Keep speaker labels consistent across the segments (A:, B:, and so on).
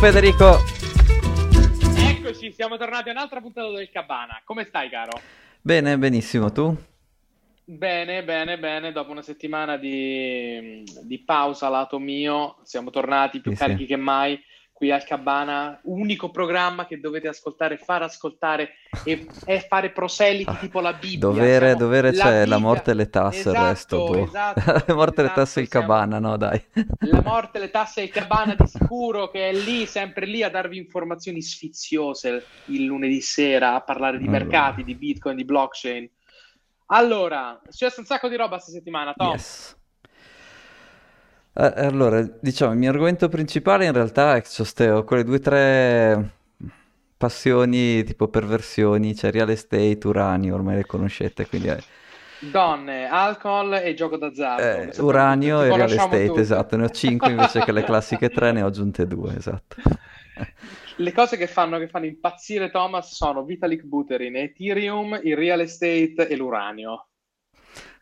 A: Federico.
B: Eccoci, siamo tornati a un'altra puntata del Cabana. Come stai, caro?
A: Bene, benissimo, tu?
B: Bene, bene, bene. Dopo una settimana di, di pausa lato mio, siamo tornati più
A: Sì,
B: carichi
A: sì.
B: che mai qui al Cabana. Unico programma che dovete ascoltare, far ascoltare e, e fare proseliti
A: Ah,
B: tipo la Bibbia.
A: Dovere,
B: Siamo
A: dovere
B: la
A: c'è la
B: Bibbia.
A: morte e le tasse, il resto,
B: Esatto,
A: boh.
B: esatto,
A: La morte e le
B: esatto,
A: tasse il
B: siamo-
A: cabana, no, dai.
B: La morte, le tasse e il cabana di sicuro che è lì, sempre lì a darvi informazioni sfiziose il lunedì sera a parlare di
A: Allora.
B: mercati, di Bitcoin, di blockchain. Allora, è successo un sacco di roba questa settimana, Tom.
A: Yes. Eh, Allora, diciamo, il mio argomento principale in realtà è che ste- ho quelle due o tre passioni, tipo perversioni, c'è real estate, uranio, ormai le conoscete, quindi eh,
B: Donne, alcol e gioco d'azzardo.
A: eh, uranio e real estate,
B: tutti.
A: esatto, ne ho cinque invece che le classiche tre, ne ho aggiunte due, esatto.
B: Le cose che fanno, che fanno impazzire Thomas sono Vitalik Buterin, Ethereum, il real estate e l'uranio.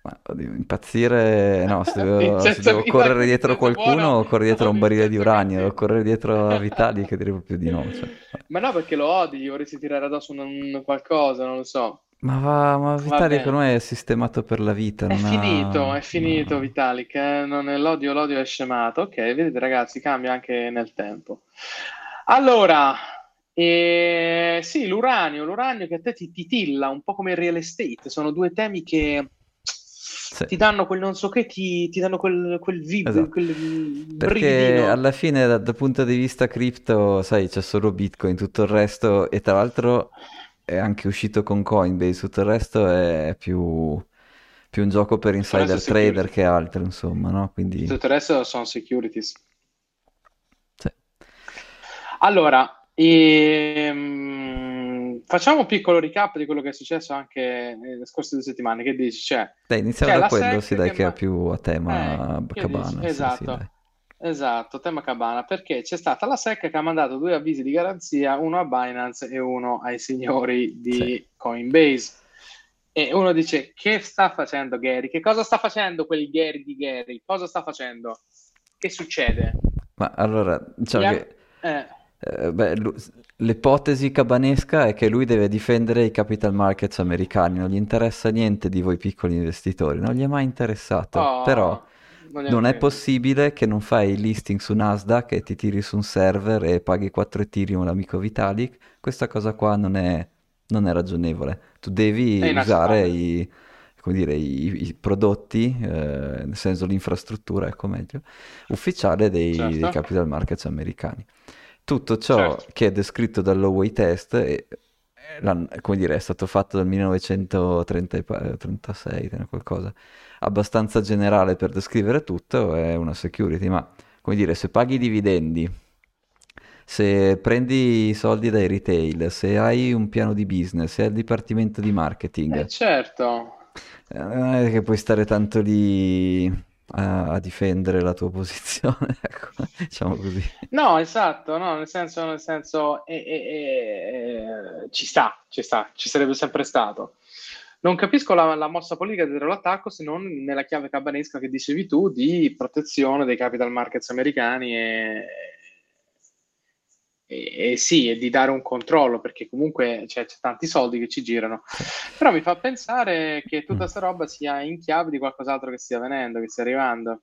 A: Ma oddio, impazzire, no, se devo, se devo correre dietro qualcuno,
B: buono,
A: correre dietro a un barile di uranio,
B: cattivo.
A: correre dietro a Vitali che direi proprio di no. cioè.
B: Ma no, perché lo odi, gli vorresti tirare addosso un, un qualcosa, non lo so.
A: Ma va, ma Vitali
B: bene.
A: per me è sistemato per la vita,
B: È
A: non ha-
B: finito, è finito
A: no.
B: Vitalik, eh, non è- l'odio, l'odio è scemato. Ok, vedete ragazzi, cambia anche nel tempo. Allora, eh, sì, l'uranio, l'uranio che a te ti titilla, un po' come il real estate, sono due temi che ti danno quel non so che, ti, ti danno quel, quel vib,
A: Esatto.
B: quel
A: Perché
B: brividino.
A: alla fine da- dal punto di vista cripto, sai, c'è solo Bitcoin, tutto il resto, e tra l'altro è anche uscito con Coinbase, tutto il resto è più, più un gioco per insider
B: security.
A: trader che altro, insomma, no? Quindi,
B: Tutto il resto sono securities.
A: sì.
B: Allora, ehm, facciamo un piccolo recap di quello che è successo anche nelle scorse due settimane. Che dici? Cioè,
A: Dai, iniziamo
B: c'è
A: da quello, sì, dai,
B: che
A: che
B: ma-
A: è più a tema
B: Eh,
A: cabana,
B: dici?
A: sì,
B: Esatto. Esatto, tema cabana, perché c'è stata la SEC che ha mandato due avvisi di garanzia, uno a Binance e uno ai signori di
A: Sì.
B: Coinbase. E uno dice: Che sta facendo Gary? Che cosa sta facendo quel Gary di Gary? Cosa sta facendo? Che succede?
A: Ma allora, diciamo
B: ha-
A: che
B: eh,
A: eh, beh, l'ipotesi cabanesca è che lui deve difendere i capital markets americani, non gli interessa niente di voi piccoli investitori, non gli è mai interessato.
B: oh,
A: Però
B: non gli
A: non è possibile che non fai il listing su Nasdaq e ti tiri su un server e paghi 4 Ethereum all'amico Vitalik. Questa cosa qua non è, non è ragionevole. Tu devi
B: È
A: usare i, come dire, i, i prodotti, eh, nel senso l'infrastruttura, ecco meglio, ufficiale dei, dei
B: Certo.
A: capital markets americani. Tutto ciò
B: Certo.
A: che è descritto dall'Oway Test è, l'han- come dire, è stato fatto dal 1936, qualcosa, abbastanza generale per descrivere tutto, è una security, ma come dire, se paghi i dividendi, se prendi i soldi dai retail, se hai un piano di business, se hai il dipartimento di marketing,
B: Eh, certo.
A: eh, non è che puoi stare tanto lì a, a difendere la tua posizione, ecco, diciamo così.
B: No, esatto, no, nel senso, nel senso eh, eh, ci sta, ci sta, ci sarebbe sempre stato. Non capisco la, la mossa politica dietro l'attacco se non nella chiave cabanesca che dicevi tu di protezione dei capital markets americani e, e- e sì, e di dare un controllo perché comunque c'è, c'è tanti soldi che ci girano. Però mi fa pensare che tutta
A: Mm.
B: questa roba sia in chiave di qualcos'altro che stia venendo, che stia arrivando.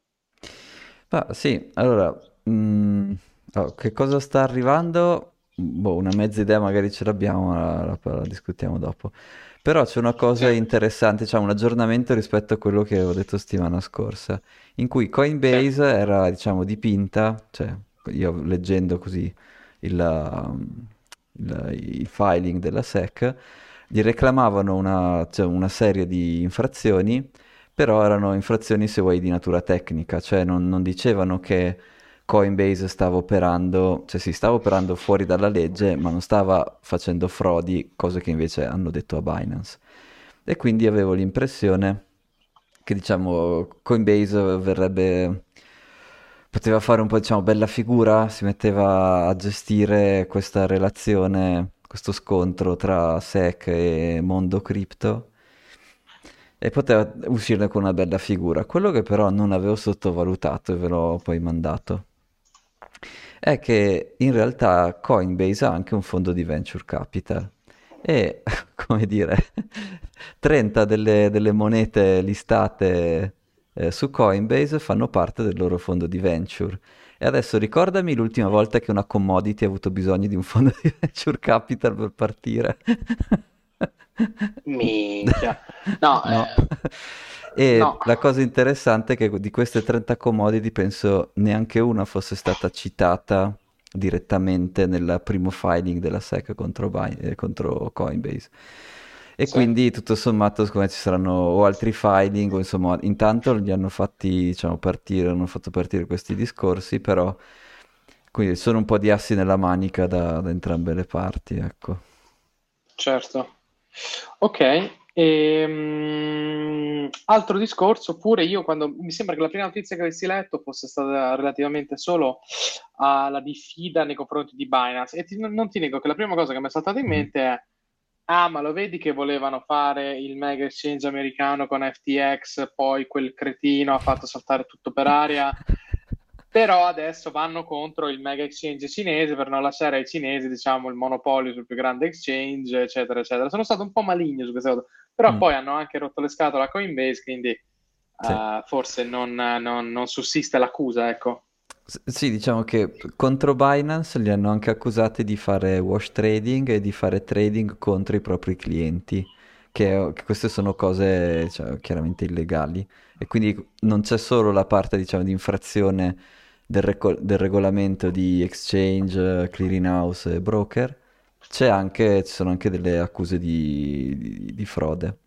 A: Ma sì, allora, mm, oh, che cosa sta arrivando? Boh, una mezza idea magari ce l'abbiamo, la, la- la discutiamo dopo. Però c'è una cosa
B: Sì.
A: interessante, cioè un aggiornamento rispetto a quello che avevo detto settimana scorsa, in cui Coinbase era, diciamo, dipinta, cioè io leggendo così il, um, il- i filing della SEC, gli reclamavano una, cioè, una serie di infrazioni però erano infrazioni, se vuoi, di natura tecnica, cioè non, non dicevano che Coinbase stava operando, cioè sì, stava operando fuori dalla legge, ma non stava facendo frodi, cose che invece hanno detto a Binance. E quindi avevo l'impressione che, diciamo, Coinbase verrebbe... Poteva fare un po', diciamo, bella figura, si metteva a gestire questa relazione, questo scontro tra SEC e mondo cripto e poteva uscirne con una bella figura. Quello che però non avevo sottovalutato e ve l'ho poi mandato è che in realtà Coinbase ha anche un fondo di venture capital e, come dire, 30 delle, delle monete listate eh, su Coinbase fanno parte del loro fondo di venture. E adesso ricordami l'ultima volta che una commodity ha avuto bisogno di un fondo di venture capital per partire.
B: Minchia. No,
A: no.
B: Eh,
A: e
B: no.
A: la cosa interessante è che di queste 30 commodity penso neanche una fosse stata citata direttamente nel primo filing della SEC contro, Bin- eh, contro Coinbase. E
B: Sì.
A: quindi tutto sommato secondo me ci saranno o altri filing o insomma intanto li hanno fatti diciamo partire, hanno fatto partire questi discorsi però quindi sono un po' di assi nella manica da, da entrambe le parti ecco.
B: Certo. Ok, ehm, altro discorso, pure io quando mi sembra che la prima notizia che avessi letto fosse stata relativamente solo alla diffida nei confronti di Binance e ti- non ti nego che la prima cosa che mi è saltata in
A: Mhm.
B: mente è ah, ma lo vedi che volevano fare il mega exchange americano con FTX, poi quel cretino ha fatto saltare tutto per aria. Però adesso vanno contro il mega exchange cinese per non lasciare ai cinesi, diciamo, il monopolio sul più grande exchange, eccetera, eccetera. Sono stato un po' maligno su questa cosa, però
A: Mm.
B: poi hanno anche rotto le scatole a Coinbase, quindi
A: Sì.
B: eh, forse non, non- non sussiste l'accusa, ecco.
A: Sì, diciamo che contro Binance li hanno anche accusati di fare wash trading e di fare trading contro i propri clienti, che, che queste sono cose cioè, chiaramente illegali. E quindi non c'è solo la parte, diciamo, di infrazione del, reco- del regolamento di exchange, clearing house e broker, c'è anche, ci sono anche delle accuse di, di- di frode.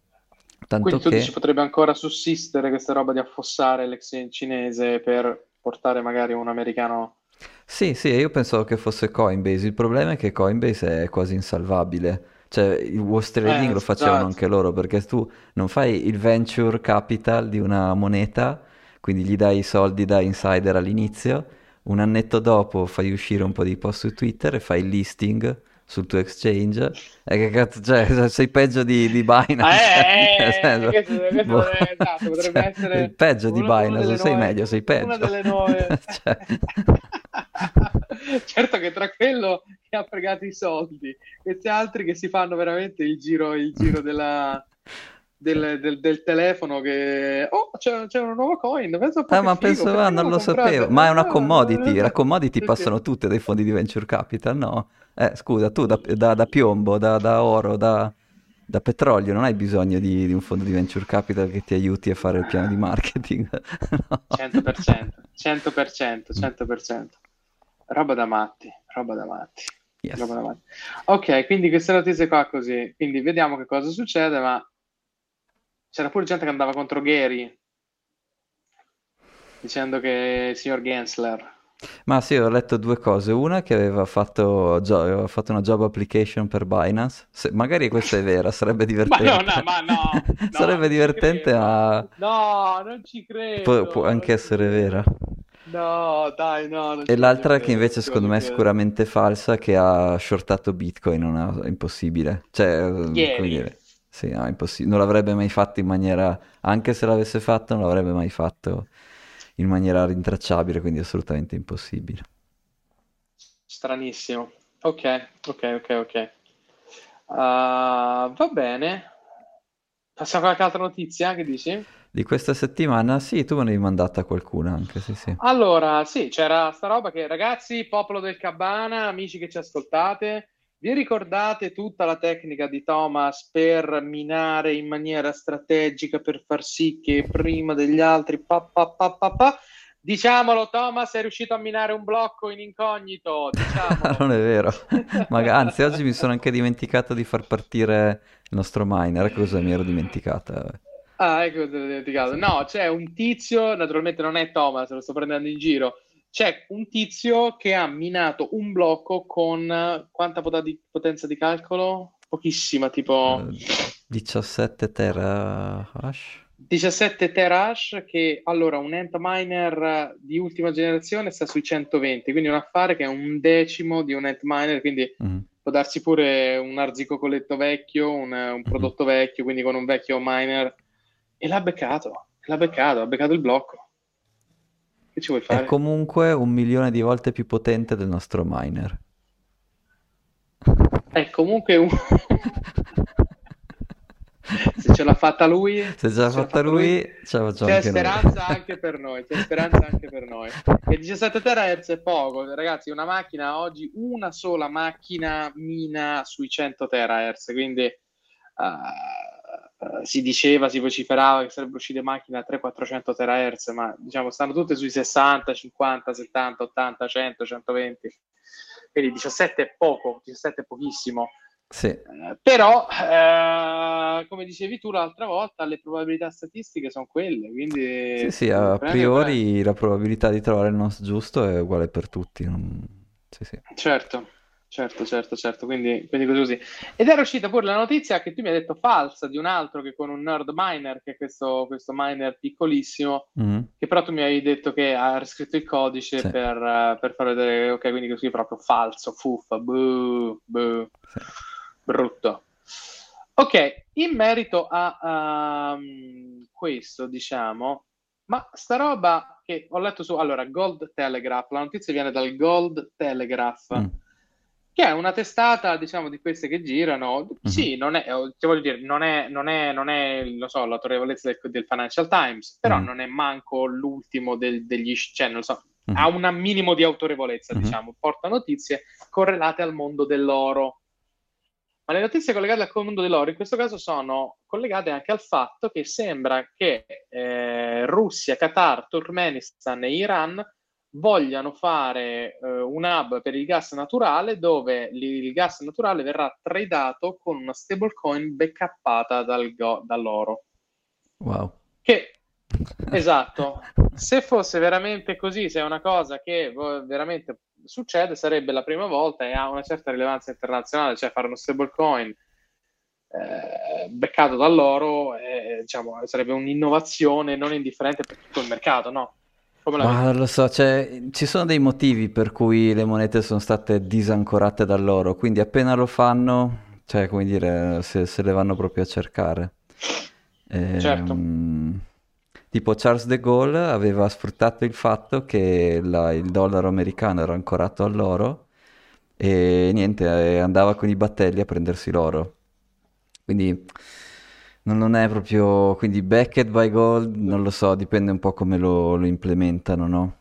A: Tanto
B: Quindi tu
A: che...
B: dici potrebbe ancora sussistere questa roba di affossare l'exchange cinese per portare magari un americano...
A: Sì, sì, io pensavo che fosse Coinbase. Il problema è che Coinbase è quasi insalvabile. Cioè, il wash trading
B: Eh,
A: lo facevano
B: esatto.
A: anche loro perché tu non fai il venture capital di una moneta, quindi gli dai i soldi da insider all'inizio, un annetto dopo fai uscire un po' di post su Twitter e fai il listing sul tuo exchange. E che cazzo, cioè, sei peggio di, di Binance.
B: Ah, eh,
A: Nel
B: eh,
A: senso,
B: questo, questo
A: boh,
B: esatto, potrebbe
A: cioè,
B: essere
A: peggio di
B: una
A: Binance, sei
B: nuove-
A: meglio, sei
B: Una
A: peggio.
B: delle nuove...
A: Cioè.
B: certo che tra quello che ha fregato i soldi, questi altri che si fanno veramente il giro, il giro della, del, del- del telefono che... Oh, c'è, c'è una nuova coin, penso po'
A: Ah, ma
B: figo,
A: penso,
B: perché
A: ah,
B: non
A: lo
B: comprata?
A: sapevo. Ma è una
B: Ah,
A: commodity.
B: eh,
A: La commodity
B: sì.
A: passano tutte dai fondi di venture capital, no? Eh, scusa, tu da, da- da piombo, da, da oro, da, da petrolio, non hai bisogno di, di un fondo di venture capital che ti aiuti a fare il piano di marketing. No.
B: 100%, 100%, 100%. Roba da matti, roba da matti.
A: Yes.
B: roba da matti. Ok, quindi queste notizie qua così. Quindi vediamo che cosa succede, ma c'era pure gente che andava contro Gary dicendo che il signor Gensler
A: Ma sì, ho letto due cose. Una che aveva fatto, gio- aveva fatto una job application per Binance. Se- magari questa è vera, sarebbe
B: Ma
A: divertente.
B: no, no, ma no, no,
A: Sarebbe divertente,
B: credo.
A: ma
B: No, non ci credo.
A: può, può anche essere
B: credo.
A: vera.
B: No, dai, no.
A: E l'altra
B: voglio
A: che invece secondo me è sicuramente falsa, che ha shortato Bitcoin, ha- è impossibile. Cioè, eh, come
B: Ieri.
A: dire, sì, no, impossibile. Non l'avrebbe mai fatto in maniera, anche se l'avesse fatto, non l'avrebbe mai fatto in maniera rintracciabile, quindi assolutamente impossibile.
B: Stranissimo. Ok, ok, ok, ok. Ah, va bene. Passiamo a qualche altra notizia, che dici?
A: Di questa settimana, sì, tu me ne hai mandata qualcuna anche, sì, sì.
B: Allora, sì, c'era sta roba che, ragazzi, popolo del Cabana, amici che ci ascoltate, vi ricordate tutta la tecnica di Thomas per minare in maniera strategica per far sì che prima degli altri pa, pa, pa, pa, pa, Diciamolo, Thomas è riuscito a minare un blocco in incognito.
A: Non è vero. Ma anzi, oggi mi sono anche dimenticato di far partire il nostro miner, cosa mi ero dimenticata.
B: Ah, ecco, te l'ho dimenticato. No, c'è un tizio, naturalmente non è Thomas, lo sto prendendo in giro. C'è un tizio che ha minato un blocco con eh, quanta potenza di calcolo? Pochissima, tipo
A: Eh, 17 tera hash?
B: 17 terahash che allora un Antminer di ultima generazione sta sui 120, quindi un affare che è un decimo di un Antminer, quindi
A: Mhm.
B: può darsi pure un arzicocoletto vecchio, un, un prodotto vecchio, quindi con un vecchio miner. E l'ha beccato, l'ha beccato, ha beccato il blocco. Che ci vuoi fare?
A: È comunque un milione di volte più potente del nostro miner.
B: È comunque un... Se ce l'ha fatta lui,
A: Se ce l'ha fatta lui, ce la facciamo
B: c'è
A: anche noi.
B: speranza anche per noi. C'è speranza anche per noi. E 17 terahertz è poco, ragazzi. Una macchina oggi, una sola macchina mina sui 100 terahertz. Quindi eh, eh, si diceva, si vociferava che sarebbero uscite macchine a 300-400 terahertz, ma diciamo stanno tutte sui 60, 50, 70, 80, 100, 120. Quindi 17 è poco, 17 è pochissimo.
A: Sì,
B: Eh, però, eh, come dicevi tu l'altra volta, le probabilità statistiche sono quelle, quindi
A: sì, sì, a priori la probabilità di trovare il nostro giusto è uguale per tutti. non- Sì, sì.
B: Certo, certo, certo, certo, quindi, quindi così. Ed era uscita pure la notizia che tu mi hai detto falsa di un altro che con un nerd miner, che è questo, questo miner piccolissimo,
A: Mhm.
B: che però tu mi hai detto che ha riscritto il codice
A: Sì.
B: per, eh, per far vedere, ok, quindi così proprio falso, fuffa, buh, buh.
A: Sì.
B: brutto. Ok, in merito a ehm, questo, diciamo, ma sta roba che ho letto su, allora, Gold Telegraph, la notizia viene dal Gold Telegraph,
A: Mm.
B: Che è una testata, diciamo, di queste che girano. Sì, non è, voglio dire, non è, non è, non è lo so, l'autorevolezza del, del Financial Times, però
A: Mm.
B: non è manco l'ultimo del- degli, cioè, non so,
A: Mhm.
B: ha un minimo di autorevolezza,
A: Mhm.
B: diciamo, porta notizie correlate al mondo dell'oro. Ma le notizie collegate al mondo dell'oro in questo caso sono collegate anche al fatto che sembra che eh, Russia, Qatar, Turkmenistan e Iran vogliano fare eh, un hub per il gas naturale dove il gas naturale verrà tradato con una stablecoin backuppata dal go- dall'oro.
A: Wow.
B: Che esatto, se fosse veramente così, se è una cosa che veramente succede, sarebbe la prima volta e ha una certa rilevanza internazionale, cioè fare uno stablecoin eh, beccato dall'oro, eh, diciamo, sarebbe un'innovazione non indifferente per tutto il mercato, no?
A: Ma lo so, cioè, ci sono dei motivi per cui le monete sono state disancorate dall'oro, quindi appena lo fanno, cioè, come dire, se, se le vanno proprio a cercare.
B: Certo.
A: Ehm, tipo Charles de Gaulle aveva sfruttato il fatto che la- il dollaro americano era ancorato all'oro e niente, eh, andava con i battelli a prendersi l'oro. Quindi non, non è proprio... Quindi backed by gold, non lo so, dipende un po' come lo, lo implementano, no?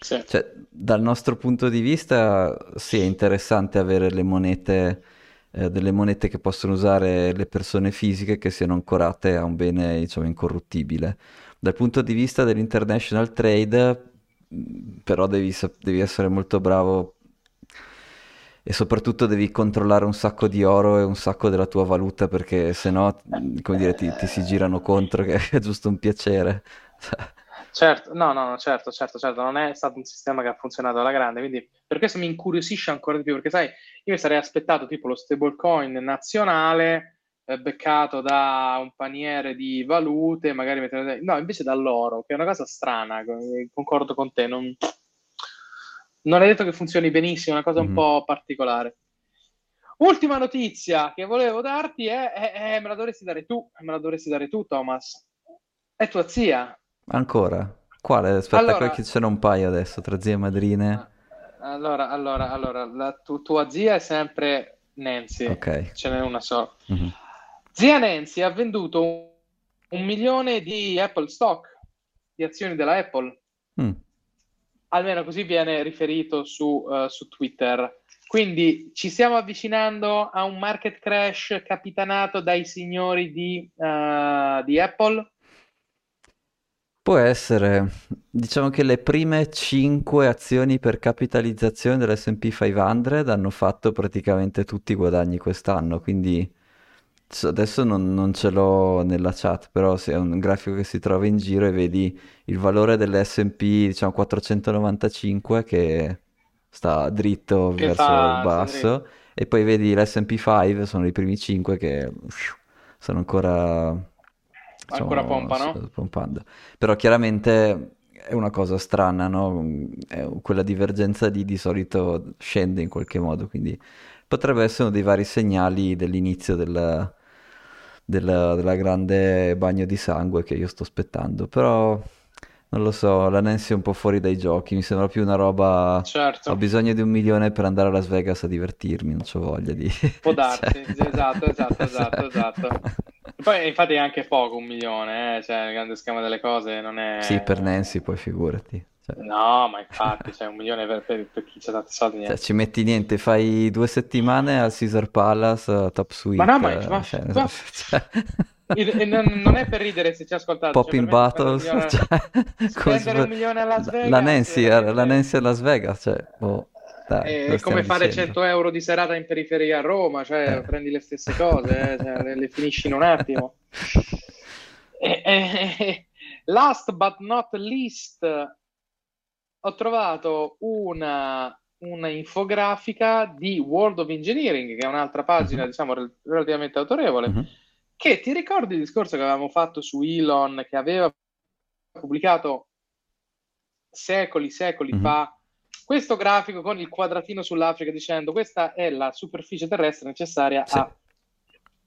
B: Sì.
A: Cioè, dal nostro punto di vista, sì, è interessante avere le monete, eh, delle monete che possono usare le persone fisiche che siano ancorate a un bene, diciamo, incorruttibile. Dal punto di vista dell'international trade, mh, però devi, devi essere molto bravo e soprattutto devi controllare un sacco di oro e un sacco della tua valuta perché sennò, come dire, ti, ti si girano contro, che è giusto un piacere.
B: Certo, no, no, certo, certo, certo, non è stato un sistema che ha funzionato alla grande, quindi per questo mi incuriosisce ancora di più, perché sai, io mi sarei aspettato tipo lo stablecoin nazionale eh, beccato da un paniere di valute, magari mettendo... No, invece dall'oro, che è una cosa strana, co- concordo con te, non, non è detto che funzioni benissimo, è una cosa un
A: Mhm.
B: po' particolare. Ultima notizia che volevo darti è, è- è- me la dovresti dare tu, me la dovresti dare tu, Thomas. È tua zia.
A: Ancora? Quale? Aspetta,
B: Allora-
A: che ce n'è un paio adesso, tra zie e madrine.
B: Allora, allora, allora, la tu- tua zia è sempre Nancy,
A: Ok.
B: ce n'è una sola.
A: Mhm.
B: Zia Nancy ha venduto un, un milione di Apple stock, di azioni della Apple,
A: Mm.
B: Almeno così viene riferito su, eh, su Twitter. Quindi ci stiamo avvicinando a un market crash capitanato dai signori di, eh, di Apple?
A: Può essere, diciamo che le prime 5 azioni per capitalizzazione dell'S&P 500 hanno fatto praticamente tutti i guadagni quest'anno, quindi adesso non, non ce l'ho nella chat, però se è un grafico che si trova in giro e vedi il valore dell'S&P, diciamo 495 che sta dritto
B: Che
A: verso
B: fa-
A: il basso e poi vedi l'S&P 5, sono i primi 5 che sono ancora...
B: Ancora
A: diciamo,
B: pompano?
A: s- pompando. Però chiaramente è una cosa strana, no? Quella divergenza di, di solito scende in qualche modo, quindi potrebbe essere uno dei vari segnali dell'inizio della, della- della grande bagno di sangue che io sto aspettando. Però non lo so, la Nancy è un po' fuori dai giochi, mi sembra più una roba...
B: Certo.
A: Ho bisogno di un milione per andare a Las Vegas a divertirmi, non ho voglia di...
B: Può darsi, cioè... esatto, esatto, esatto, esatto. Poi infatti è anche poco un milione, eh? cioè il grande schema delle cose non è...
A: Sì, per Nancy poi figurati.
B: No, ma infatti, cioè un milione per, per, per chi c'ha tanti soldi.
A: Cioè, ci metti niente, fai due settimane al Caesar Palace, Top Suite.
B: Ma no, ma... ma... Cioè, ma... Cioè... Non, non, è per ridere se ci ascoltate.
A: Pop cioè, in Battles.
B: Milione... Cioè, spendere un milione a Las Vegas.
A: La Nancy, la, la Nancy a Las Vegas. Cioè, oh,
B: dai, è come fare dicendo. 100 euro di serata in periferia a Roma. Cioè, eh. prendi le stesse cose, eh, cioè, le, le, finisci in un attimo. e, e, last but not least, ho trovato una una infografica di World of Engineering, che è un'altra pagina, mm-hmm. diciamo, relativamente autorevole, mm-hmm che ti ricordi il discorso che avevamo fatto su Elon che aveva pubblicato secoli, secoli mm-hmm. fa questo grafico con il quadratino sull'Africa dicendo questa è la superficie terrestre necessaria sì. a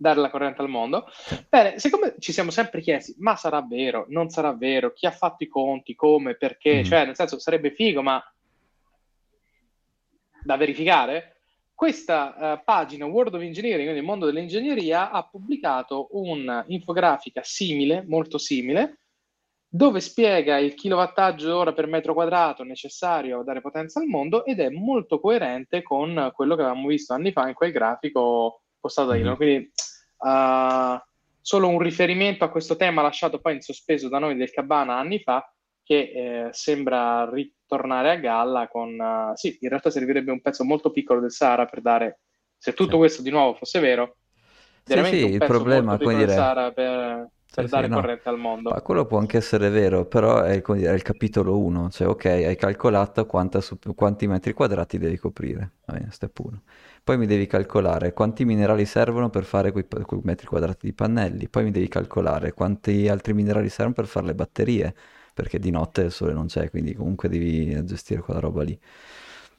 B: dare la corrente al mondo. Bene, siccome ci siamo sempre chiesti, ma sarà vero, non sarà vero, chi ha fatto i conti, come, perché, mm-hmm. cioè nel senso sarebbe figo, ma da verificare? questa uh, pagina World of Engineering, quindi il mondo dell'ingegneria, ha pubblicato un'infografica simile, molto simile, dove spiega il kilowattaggio ora per metro quadrato necessario a dare potenza al mondo ed è molto coerente con quello che avevamo visto anni fa in quel grafico postato da Elon. Quindi uh, solo un riferimento a questo tema lasciato poi in sospeso da noi del Cabana anni fa, che eh, sembra ritornare a galla con... Uh, sì, in realtà servirebbe un pezzo molto piccolo del Sahara per dare, se tutto sì. questo di nuovo fosse vero, veramente sì, sì, un pezzo il problema, molto piccolo dire... del Sahara per, per sì, dare sì, corrente no. al mondo.
A: Ma quello può anche essere vero, però è il, dire, è il capitolo 1, cioè ok, hai calcolato su, quanti metri quadrati devi coprire, va bene, step 1. Poi mi devi calcolare quanti minerali servono per fare quei, quei metri quadrati di pannelli, poi mi devi calcolare quanti altri minerali servono per fare le batterie, perché di notte il sole non c'è, quindi comunque devi gestire quella roba lì.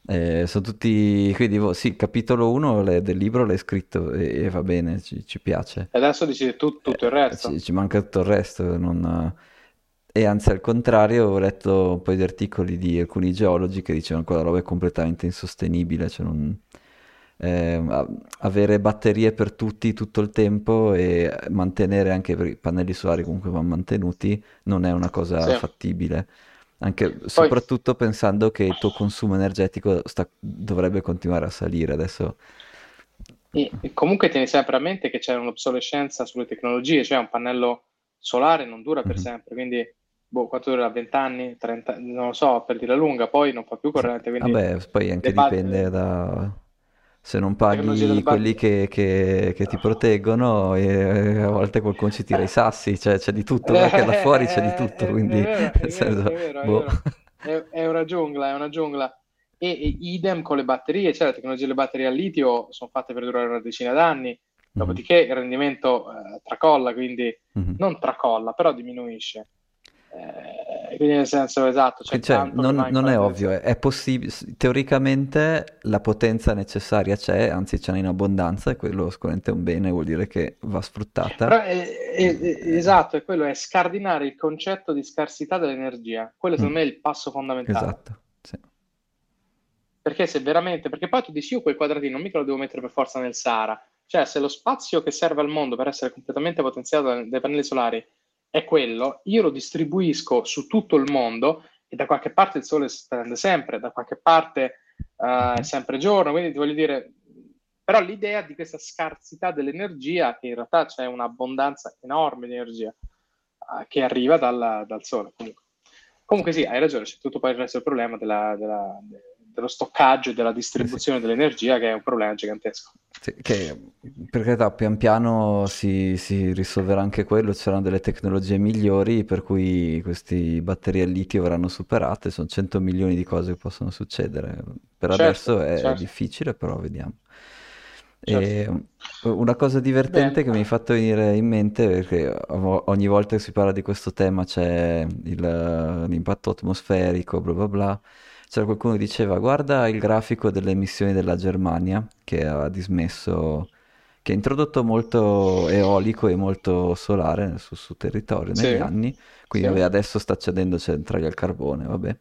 A: Eh, sono tutti, quindi sì, capitolo 1 del libro l'hai scritto e, e va bene, ci, ci, piace.
B: E adesso dici tu, tutto il eh, resto.
A: Ci, ci, manca tutto il resto, non... E anzi al contrario ho letto un po' di articoli di alcuni geologi che dicevano che quella roba è completamente insostenibile, cioè non eh, avere batterie per tutti tutto il tempo e mantenere anche i pannelli solari comunque vanno mantenuti non è una cosa sì. fattibile. Anche, Poi... soprattutto pensando che il tuo consumo energetico sta, dovrebbe continuare a salire adesso.
B: E, e comunque tieni sempre a mente che c'è un'obsolescenza sulle tecnologie, cioè un pannello solare non dura per mm-hmm. sempre, quindi boh, quanto dura? 20 anni? 30, non lo so, per dire lunga, poi non fa più corrente. Quindi
A: Vabbè, poi anche dipende da se non paghi quelli che, che, che, ti proteggono e a volte qualcuno ci tira i sassi, cioè c'è di tutto, perché da fuori c'è di tutto, quindi è,
B: una giungla, è una giungla. E, e, idem con le batterie, cioè la tecnologia delle batterie al litio sono fatte per durare una decina d'anni, mm-hmm. dopodiché il rendimento eh, tracolla, quindi mm-hmm. non tracolla, però diminuisce. Eh, quindi nel senso esatto, cioè
A: cioè, non, non è ovvio, è, è possibile, teoricamente la potenza necessaria c'è, anzi ce n'è in abbondanza e quello sicuramente è un bene, vuol dire che va sfruttata.
B: Però è, è, esatto, è quello, è scardinare il concetto di scarsità dell'energia, quello secondo mm. me è il passo fondamentale.
A: Esatto, sì.
B: Perché se veramente, perché poi tu dici io quel quadratino non mica lo devo mettere per forza nel Sahara, cioè se lo spazio che serve al mondo per essere completamente potenziato dai pannelli solari è quello, io lo distribuisco su tutto il mondo e da qualche parte il sole si prende sempre, da qualche parte uh, è sempre giorno, quindi ti voglio dire, però l'idea di questa scarsità dell'energia, che in realtà c'è un'abbondanza enorme di energia uh, che arriva dalla, dal sole. Comunque. Comunque sì, hai ragione, c'è tutto poi il resto del problema della, della, dello stoccaggio e della distribuzione sì. dell'energia che è un problema gigantesco.
A: Sì, che per carità pian piano si, si, risolverà anche quello, ci saranno delle tecnologie migliori per cui queste batterie al litio verranno superate, sono 100 milioni di cose che possono succedere. Per certo, adesso è certo. difficile, però vediamo. Certo. una cosa divertente Bene. che mi hai fatto venire in mente, perché ogni volta che si parla di questo tema c'è il, l'impatto atmosferico, bla bla bla c'era qualcuno che diceva guarda il grafico delle emissioni della Germania che ha dismesso che ha introdotto molto eolico e molto solare sul suo territorio negli
B: Sì,
A: anni, quindi
B: sì,
A: adesso sta accedendo centrali al carbone, vabbè.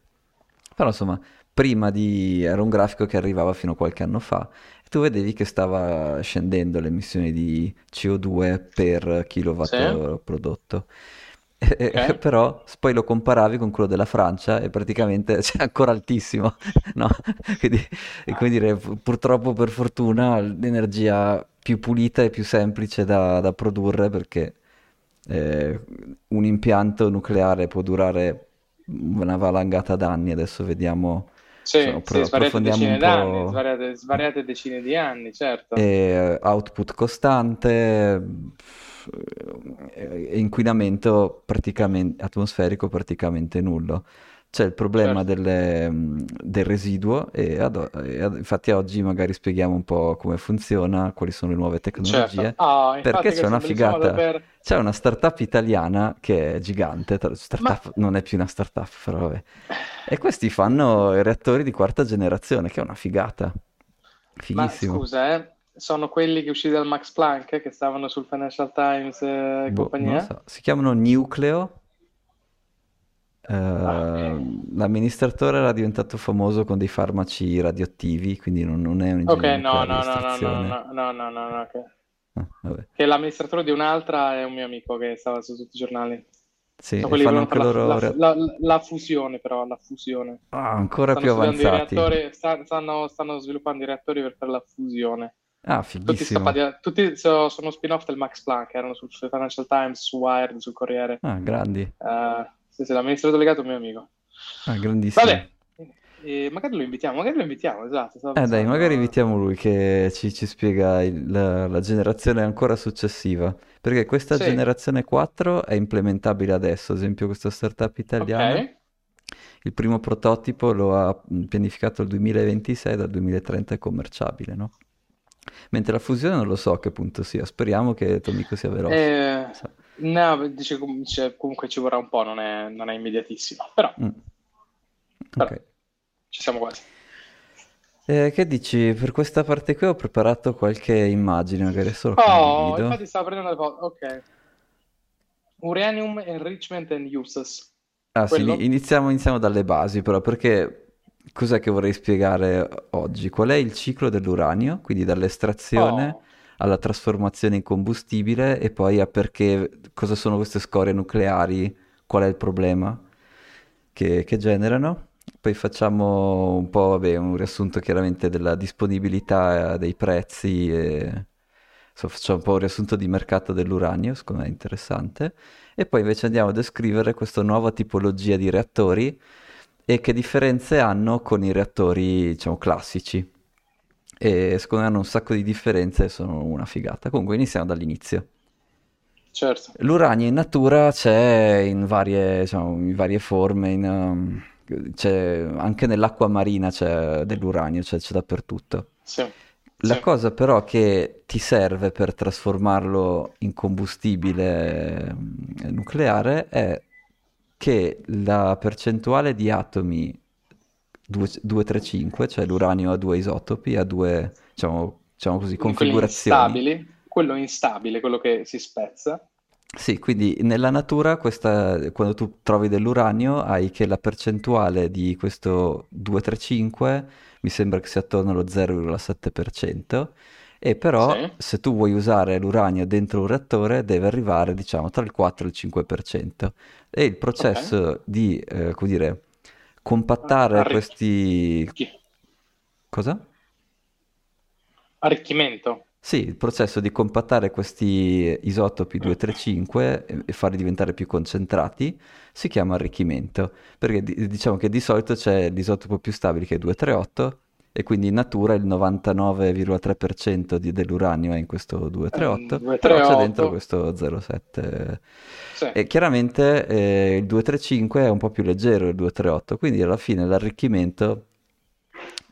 A: Però insomma, prima di... era un grafico che arrivava fino a qualche anno fa e tu vedevi che stava scendendo le emissioni di CO2 per
B: sì,
A: kilowattora prodotto. E- e-
B: ok.
A: però poi lo comparavi con quello della Francia e praticamente c'è ancora altissimo, no? Quindi, come dire, pu- purtroppo per fortuna l'energia più pulita e più semplice da, da produrre perché eh, un impianto nucleare può durare una valangata d'anni, adesso vediamo,
B: Sì, sì,
A: pro-
B: svariate decine d'anni, svariate, svariate decine di anni, certo.
A: e output costante, e inquinamento praticamente, atmosferico praticamente nullo. C'è il problema
B: Certo,
A: delle- del residuo e, ad- e ad- infatti oggi magari spieghiamo un po' come funziona, quali sono le nuove
B: certo.
A: tecnologie,
B: Ah,
A: perché c'è una
B: modo
A: figata,
B: per...
A: c'è una startup italiana che è gigante, tra-
B: Ma,
A: startup non è più una startup, però vabbè. E questi fanno i reattori di quarta generazione, che è una figata,
B: ma
A: fighissimo.
B: scusa, eh, sono quelli che usciti dal Max Planck, che stavano sul Financial Times eh, e
A: Boh, non lo
B: compagnia?
A: so. Si chiamano Nucleo. Eh,
B: Ah, ok.
A: l'amministratore era diventato famoso con dei farmaci radioattivi, quindi non, non è un
B: Ok,
A: ingegnere
B: no,
A: di
B: no, no, no, no, no, no, no, no, no, ok.
A: Ah, vabbè.
B: Che l'amministratore di un'altra è un mio amico che stava su tutti i giornali.
A: Sì,
B: Sono quelli che
A: fanno
B: la,
A: loro...
B: la- la- la fusione, però, la fusione.
A: Ah, ancora
B: Stanno
A: più avanzati.
B: stanno, stanno sviluppando i reattori per fare la fusione.
A: Ah,
B: Tutti,
A: fighissimo.
B: tutti so- sono spin-off del Max Planck, erano sul, sul Financial Times, su Wired, sul Corriere.
A: Ah, grandi.
B: Eh, sì, sì, l'amministratore delegato è un mio amico.
A: Ah, grandissimo.
B: Vabbè, eh, magari lo invitiamo, magari lo invitiamo, esatto,
A: Eh dai, magari
B: pensando...
A: invitiamo lui che ci, ci spiega il- la, la generazione ancora successiva, perché questa
B: Sì,
A: generazione 4 è implementabile adesso, ad esempio questa startup italiana,
B: ok.
A: il primo prototipo lo ha pianificato il 2026, dal 2030 è commerciabile, no? Mentre la fusione non lo so a che punto sia, speriamo che amico sia veloce.
B: Eh,
A: Sa-
B: no, dice, dice comunque ci vorrà un po', non è, non è immediatissimo, però,
A: Mm,
B: però ci siamo quasi.
A: Eh, che dici? Per questa parte qui ho preparato qualche immagine, magari adesso lo
B: Oh, infatti stavo prendendo le foto, ok. Uranium Enrichment and Uses,
A: Ah sì, iniziamo, iniziamo dalle basi però, perché cos'è che vorrei spiegare oggi? Qual è il ciclo dell'uranio? Quindi dall'estrazione
B: Oh,
A: alla trasformazione in combustibile e poi a perché, cosa sono queste scorie nucleari, qual è il problema che, che generano. Poi facciamo un po', vabbè, un riassunto chiaramente della disponibilità, eh, dei prezzi, e... insomma, facciamo un po' un riassunto di mercato dell'uranio, secondo me è interessante. E poi invece andiamo a descrivere questa nuova tipologia di reattori e che differenze hanno con i reattori, diciamo, classici. E secondo me hanno un sacco di differenze e sono una figata. Comunque iniziamo dall'inizio.
B: certo.
A: L'uranio in natura c'è in varie, diciamo, in varie forme, in, um, c'è- anche nell'acqua marina c'è dell'uranio, c'è c'è dappertutto.
B: Sì,
A: La
B: sì,
A: cosa però che ti serve per trasformarlo in combustibile eh, nucleare è che la percentuale di atomi 2, 235, cioè l'uranio ha due isotopi, ha due, diciamo, diciamo così, configurazioni.
B: instabili, quello instabile, quello che si spezza.
A: Sì, quindi nella natura questa, quando tu trovi dell'uranio hai che la percentuale di questo 235 mi sembra che sia attorno allo 0,7% e però
B: Sì,
A: se tu vuoi usare l'uranio dentro un reattore deve arrivare diciamo tra il 4 e il 5% e il processo di, eh, come dire, compattare
B: Arricchi-
A: questi... Cosa?
B: Arricchimento.
A: Sì, il processo di compattare questi isotopi 235 e farli diventare più concentrati si chiama arricchimento, perché di- diciamo che di solito c'è l'isotopo più stabile che è 238 e quindi in natura il 99,3% di- dell'uranio è in questo 238,
B: Eh,
A: però c'è dentro
B: 238.
A: questo 0,7.
B: Sì,
A: E chiaramente eh, il 235 è un po' più leggero del 238, quindi alla fine l'arricchimento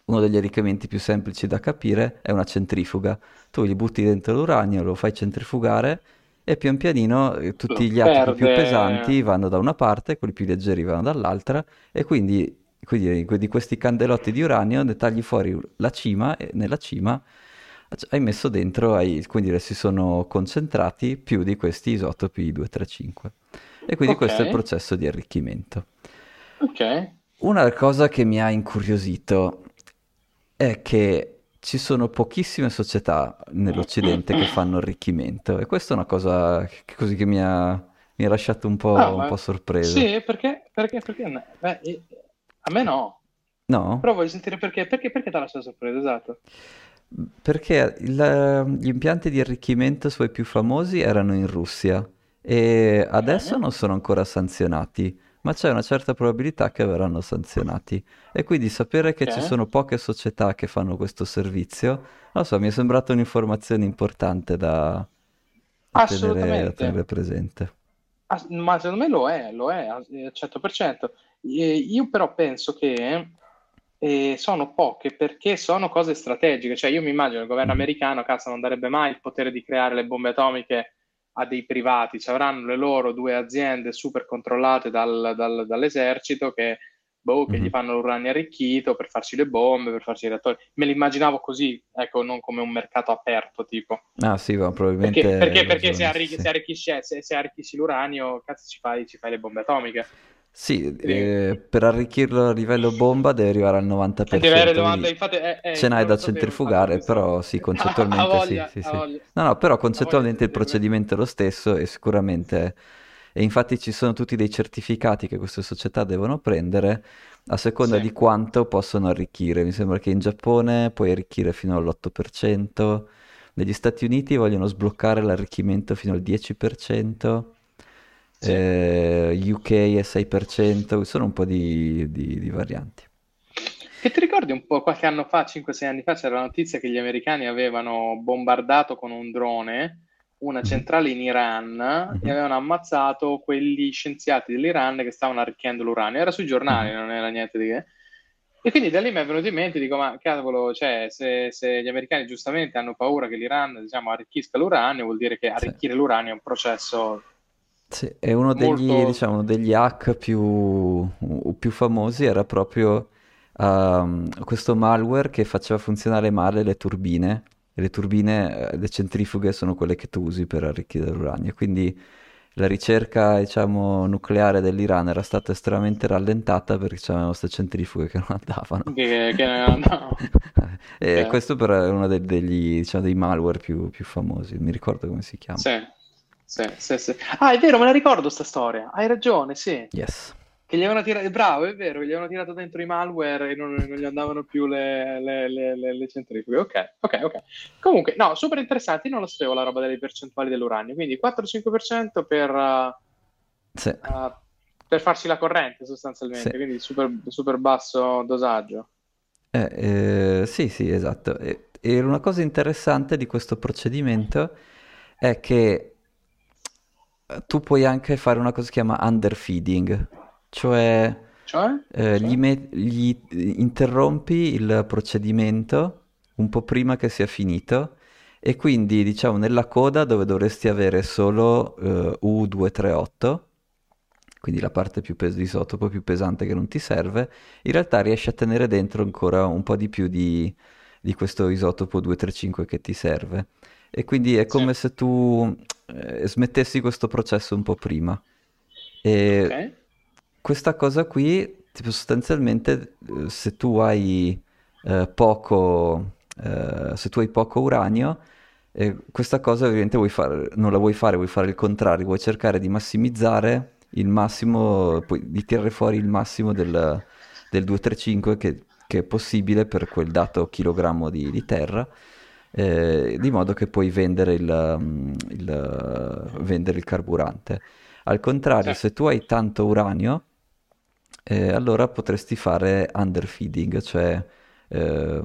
A: uno degli arricchimenti più semplici da capire è una centrifuga. Tu gli butti dentro l'uranio, lo fai centrifugare e pian pianino eh, tutti gli atomi più pesanti vanno da una parte, quelli più leggeri vanno dall'altra e quindi, quindi di questi candelotti di uranio ne tagli fuori la cima e nella cima hai messo dentro, hai, quindi si sono concentrati più di questi isotopi 235. E quindi
B: Ok,
A: questo è il processo di arricchimento.
B: ok.
A: Una cosa che mi ha incuriosito è che ci sono pochissime società nell'Occidente che fanno arricchimento e questa è una cosa che, così che mi ha, mi ha lasciato un po',
B: Ah,
A: un po' sorpreso.
B: Sì, perché? Perché? Perché? Beh, eh, a me no.
A: No?
B: Però voglio sentire perché. Perché, perché ti ha lasciato sorpresa, esatto.
A: Perché il- gli impianti di arricchimento suoi più famosi erano in Russia e adesso non sono ancora sanzionati, ma c'è una certa probabilità che verranno sanzionati. E quindi sapere che ci
B: ok.
A: sono poche società che fanno questo servizio, non so, mi è sembrata un'informazione importante da, da tenere, da tenere presente.
B: Ma secondo me lo è, lo è al al 100%. Eh, Io però penso che eh, sono poche perché sono cose strategiche. Cioè, io mi immagino il governo
A: Mhm.
B: americano, cazzo, non darebbe mai il potere di creare le bombe atomiche a dei privati. Ci avranno le loro due aziende super controllate dal- dal- dall'esercito che, boh, che gli
A: Mhm.
B: fanno l'uranio arricchito per farci le bombe, per farci i reattori. Me l'immaginavo così, ecco, non come un mercato aperto, tipo.
A: Ah sì, ma
B: Perché,
A: probabilmente
B: perché,
A: hai
B: perché se,
A: ragione,
B: arricchi-
A: sì.
B: se arricchisci, se, se arricchisci l'uranio, cazzo, ci fai, ci fai le bombe atomiche.
A: Sì, eh, per arricchirlo a livello bomba deve arrivare al
B: deve avere
A: 90%,
B: 90,
A: quindi
B: infatti, eh, eh,
A: ce n'hai da centrifugare, però sì, concettualmente sì,
B: voglia,
A: sì, sì.
B: voglia,
A: No, no, però concettualmente il procedimento è lo stesso e sicuramente, e infatti ci sono tutti dei certificati che queste società devono prendere a seconda
B: Sì,
A: di quanto possono arricchire. Mi sembra che in Giappone puoi arricchire fino all'8%, negli Stati Uniti vogliono sbloccare l'arricchimento fino al 10%.
B: Sì.
A: Eh, UK è 6%, sono un po' di, di- di varianti.
B: Che ti ricordi un po' qualche anno fa, 5-6 anni fa, c'era la notizia che gli americani avevano bombardato con un drone una
A: Mhm,
B: centrale in Iran e
A: mhm,
B: avevano ammazzato quegli scienziati dell'Iran che stavano arricchendo l'uranio. Era sui giornali,
A: mhm.
B: non era niente di che. E quindi da lì mi è venuto in mente, dico, ma cavolo, cioè, se, se gli americani giustamente hanno paura che l'Iran, diciamo, arricchisca l'uranio, vuol dire che arricchire l'uranio è un processo
A: Sì, e uno degli,
B: molto...
A: diciamo, degli hack più, più famosi era proprio ehm, questo malware che faceva funzionare male le turbine. E le turbine, eh, le centrifughe sono quelle che tu usi per arricchire l'uranio. Quindi la ricerca, diciamo, nucleare dell'Iran era stata estremamente rallentata perché c'erano queste centrifughe che non andavano.
B: che, che no.
A: E
B: Ok.
A: questo però è uno dei- degli, diciamo, dei malware più, più famosi, non mi ricordo come si chiama.
B: Sì, sì, sì, sì. Ah, è vero, me la ricordo sta storia. Hai ragione, sì.
A: Yes.
B: Che gli avevano tirato, bravo, è vero, che gli avevano tirato dentro i malware e non, non gli andavano più le, le, le, le- centrifughe. Ok, ok, ok. Comunque, no, super interessante. Io non lo sapevo la roba delle percentuali dell'uranio. Quindi 4-5% per, uh,
A: Sì.
B: uh, per farsi la corrente,
A: Sì.
B: sostanzialmente. Quindi super, super basso dosaggio.
A: Eh, eh, sì, sì, esatto. E, e una cosa interessante di questo procedimento è che tu puoi anche fare una cosa che si chiama underfeeding, cioè
B: Cioè?
A: eh, gli,
B: Cioè?
A: met- gli interrompi il procedimento un po' prima che sia finito e quindi diciamo nella coda dove dovresti avere solo eh, U238, quindi la parte più pes- di isotopo più pesante che non ti serve, in realtà riesci a tenere dentro ancora un po' di più di, di questo isotopo 235 che ti serve. E quindi è come se tu eh, smettessi questo processo un po' prima. E
B: ok.
A: questa cosa qui, tipo sostanzialmente, eh, se tu hai eh, poco, eh, se tu hai poco uranio, eh, questa cosa ovviamente vuoi fare, non la vuoi fare, vuoi fare il contrario, vuoi cercare di massimizzare il massimo, di tirare fuori il massimo del, del 235 che, che è possibile per quel dato chilogrammo di, di terra, eh, di modo che puoi vendere il, mm, il, vendere il carburante. Al contrario,
B: Sì,
A: se tu hai tanto uranio, eh, allora potresti fare underfeeding, cioè eh,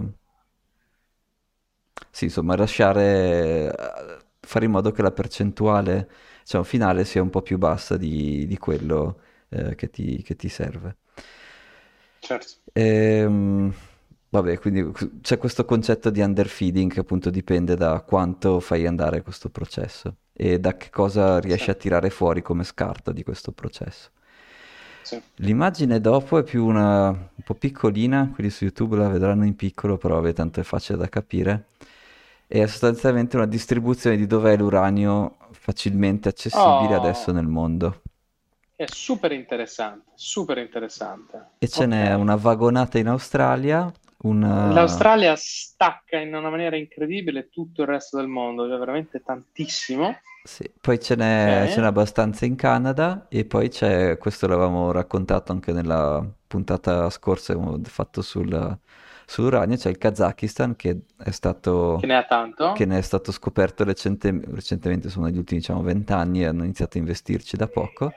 A: sì, insomma, lasciare, eh, fare in modo che la percentuale, diciamo, finale sia un po' più bassa di, di quello eh, che ti, che ti serve.
B: certo.
A: Ehm, vabbè, quindi c'è questo concetto di underfeeding che appunto dipende da quanto fai andare questo processo e da che cosa
B: Sì,
A: riesci a tirare fuori come scarto di questo processo.
B: sì.
A: L'immagine dopo è più una, un po' piccolina, quelli su YouTube la vedranno in piccolo, però vabbè, tanto è facile da capire. è sostanzialmente una distribuzione di dov'è l'uranio facilmente accessibile adesso
B: Oh,
A: nel mondo.
B: è super interessante, super interessante.
A: E ce n'è
B: Ok.
A: una vagonata in Australia, una...
B: L'Australia stacca in una maniera incredibile tutto il resto del mondo, cioè veramente tantissimo.
A: Sì, poi ce n'è ce n'è abbastanza in Canada e poi c'è, questo l'avevamo raccontato anche nella puntata scorsa che abbiamo fatto sul- sull'uranio, c'è il Kazakistan che è stato,
B: Che ne ha
A: che
B: tanto?
A: ne è stato scoperto recente- recentemente, insomma negli ultimi diciamo vent'anni, hanno iniziato a investirci da poco.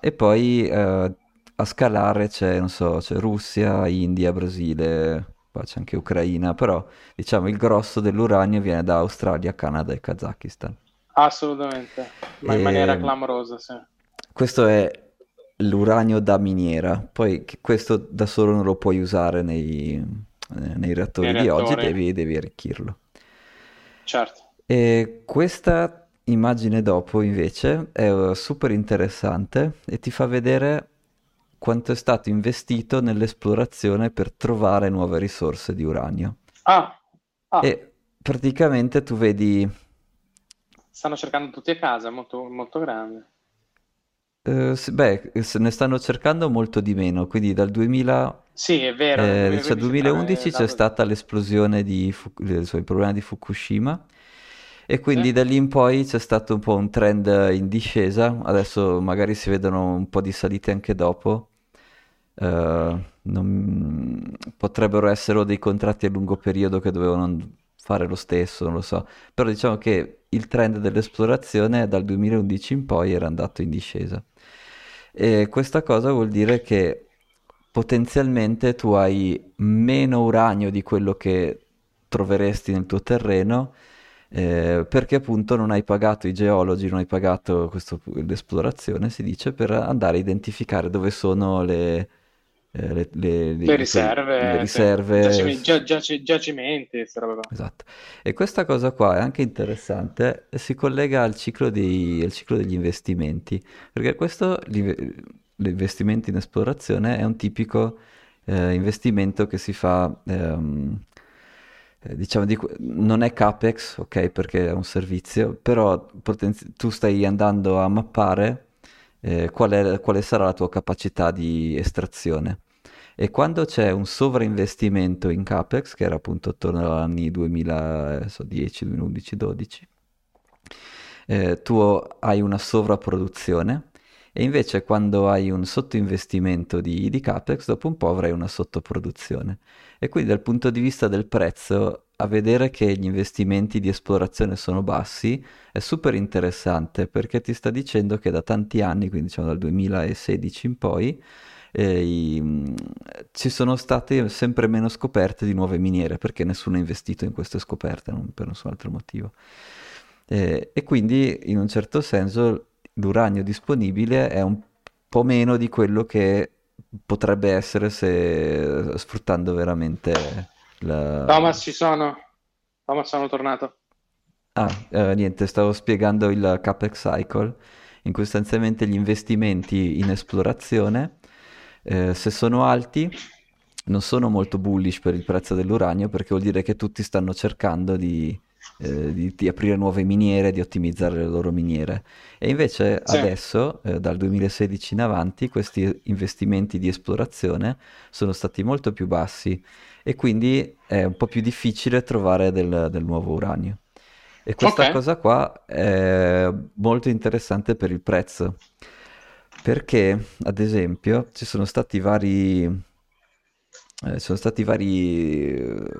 A: E poi eh, a scalare c'è, non so, c'è Russia, India, Brasile, poi c'è anche Ucraina, però diciamo il grosso dell'uranio viene da Australia, Canada e Kazakistan.
B: Assolutamente, ma in maniera
A: E
B: clamorosa, sì.
A: questo è l'uranio da miniera, poi questo da solo non lo puoi usare nei, eh, nei
B: Nei
A: reattori di oggi,
B: reattori,
A: devi, devi arricchirlo.
B: certo.
A: E questa immagine dopo invece è eh, super interessante e ti fa vedere quanto è stato investito nell'esplorazione per trovare nuove risorse di uranio.
B: Ah, ah,
A: E praticamente tu vedi
B: stanno cercando tutti a casa, molto, molto grande.
A: Eh, sì, beh, se ne stanno cercando molto di meno, quindi dal 2000,
B: Sì, è vero,
A: eh, diciamo
B: 2015 però è
A: 2011 c'è stata l'esplosione di Fu- eh, il problema di Fukushima e
B: Sì?
A: quindi da lì in poi c'è stato un po' un trend in discesa, adesso magari si vedono un po' di salite anche dopo, non- potrebbero essere dei contratti a lungo periodo che dovevano fare lo stesso, non lo so, però diciamo che il trend dell'esplorazione dal 2011 in poi era andato in discesa. E questa cosa vuol dire che potenzialmente tu hai meno uranio di quello che troveresti nel tuo terreno, eh, perché appunto non hai pagato i geologi, non hai pagato questo- l'esplorazione, si dice, per andare a identificare dove sono le, eh, le- le-
B: Le
A: le- quei- le
B: riserve,
A: riserve.
B: Giacimenti, questa roba qua.
A: Esatto. E questa cosa qua è anche interessante, e si collega al ciclo, dei- al ciclo degli investimenti, perché questo, l'inve- l'investimento in esplorazione è un tipico eh, investimento che si fa, ehm, eh, diciamo, di non è CAPEX, ok, perché è un servizio, però potenzi- tu stai andando a mappare eh, qual è- quale sarà la tua capacità di estrazione. E quando c'è un sovrainvestimento in CAPEX, che era appunto attorno agli anni 2010, 2011, 12, eh, tu hai una sovrapproduzione e invece quando hai un sottoinvestimento di, di CAPEX, dopo un po' avrai una sottoproduzione. E quindi dal punto di vista del prezzo, a vedere che gli investimenti di esplorazione sono bassi è super interessante perché ti sta dicendo che da tanti anni, quindi diciamo dal 2016 in poi, eh, i- mh, ci sono state sempre meno scoperte di nuove miniere perché nessuno ha investito in queste scoperte, non per nessun altro motivo. Eh, e quindi in un certo senso l'uranio disponibile è un po' meno di quello che potrebbe essere se sfruttando veramente la...
B: Thomas, ci sono. Thomas, sono tornato.
A: Ah, eh, niente, stavo spiegando il CAPEX cycle, in cui sostanzialmente gli investimenti in esplorazione, eh, se sono alti, non sono molto bullish per il prezzo dell'uranio, perché vuol dire che tutti stanno cercando di, eh, di- di aprire nuove miniere, di ottimizzare le loro miniere. E invece
B: Sì,
A: adesso, eh, dal 2016 in avanti, questi investimenti di esplorazione sono stati molto più bassi e quindi è un po' più difficile trovare del del nuovo uranio. E questa cosa qua è molto interessante per il prezzo, perché ad esempio ci sono stati vari, eh, ci sono stati vari, eh,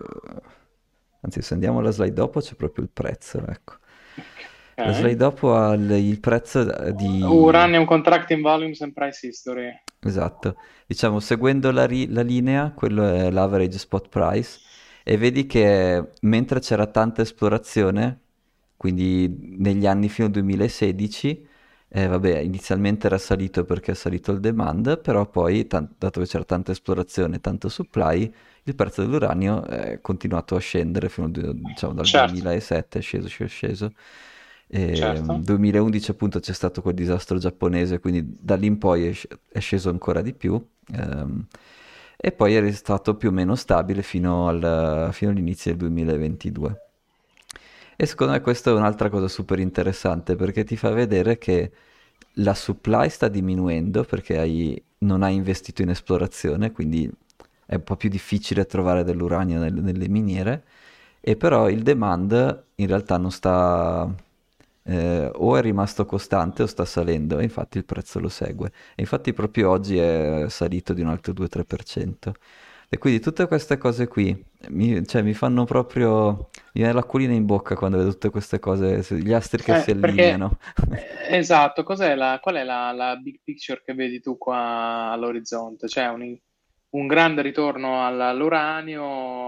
A: anzi se andiamo alla slide dopo c'è proprio il prezzo, ecco. La slide dopo ha il, il prezzo eh, di,
B: Uranium Contracting Volumes and Price History.
A: esatto, diciamo seguendo la, ri- la linea, quello è l'average spot price, e vedi che mentre c'era tanta esplorazione, quindi negli anni fino al 2016, eh, vabbè, inizialmente era salito perché è salito il demand, però poi, tan- dato che c'era tanta esplorazione e tanto supply, il prezzo dell'uranio è continuato a scendere fino al, diciamo, dal
B: Certo,
A: 2007, è sceso, sceso, sceso. E,
B: certo.
A: 2011 appunto c'è stato quel disastro giapponese, quindi da lì in poi è sceso ancora di più. ehm, e poi è stato più o meno stabile fino al- fino all'inizio del 2022. E secondo me questa è un'altra cosa super interessante perché ti fa vedere che la supply sta diminuendo perché hai, non hai investito in esplorazione, quindi è un po' più difficile trovare dell'uranio nel, nelle miniere, e però il demand in realtà non sta... Eh, o è rimasto costante o sta salendo, e infatti il prezzo lo segue. E infatti proprio oggi è salito di un altro 2-3%. E quindi tutte queste cose qui mi, cioè, mi fanno proprio. Mi viene l'acquolina in bocca quando vedo tutte queste cose, gli astri che
B: Eh,
A: si
B: perché,
A: allineano.
B: eh, esatto, cos'è la, qual è la, la big picture che vedi tu qua all'orizzonte? C'è un, un grande ritorno all-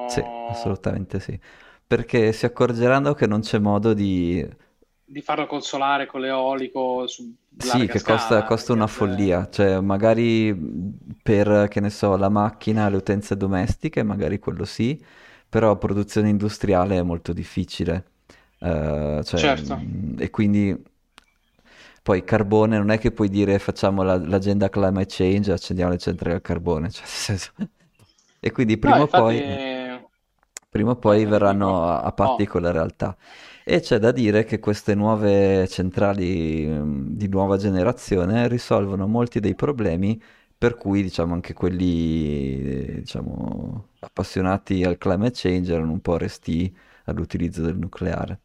A: Sì,
B: all'uranio
A: assolutamente sì. Perché si accorgeranno che non c'è modo di.
B: Di farlo col solare, con l'eolico su
A: Sì, che costa,
B: scala,
A: costa
B: perché
A: una follia. Cioè, magari per, che ne so, la macchina, le utenze domestiche, magari quello sì, però produzione industriale è molto difficile. Eh, cioè,
B: certo.
A: mh, e quindi poi carbone non è che puoi dire facciamo la- l'agenda climate change e accendiamo le centrali al carbone, cioè, senso- E quindi
B: No,
A: prima o
B: infatti,
A: poi, prima o poi verranno a, a patti
B: oh,
A: con la realtà. E c'è da dire che queste nuove centrali mm, di nuova generazione risolvono molti dei problemi per cui, diciamo, anche quelli, diciamo, appassionati al climate change erano un po' resti all'utilizzo del nucleare.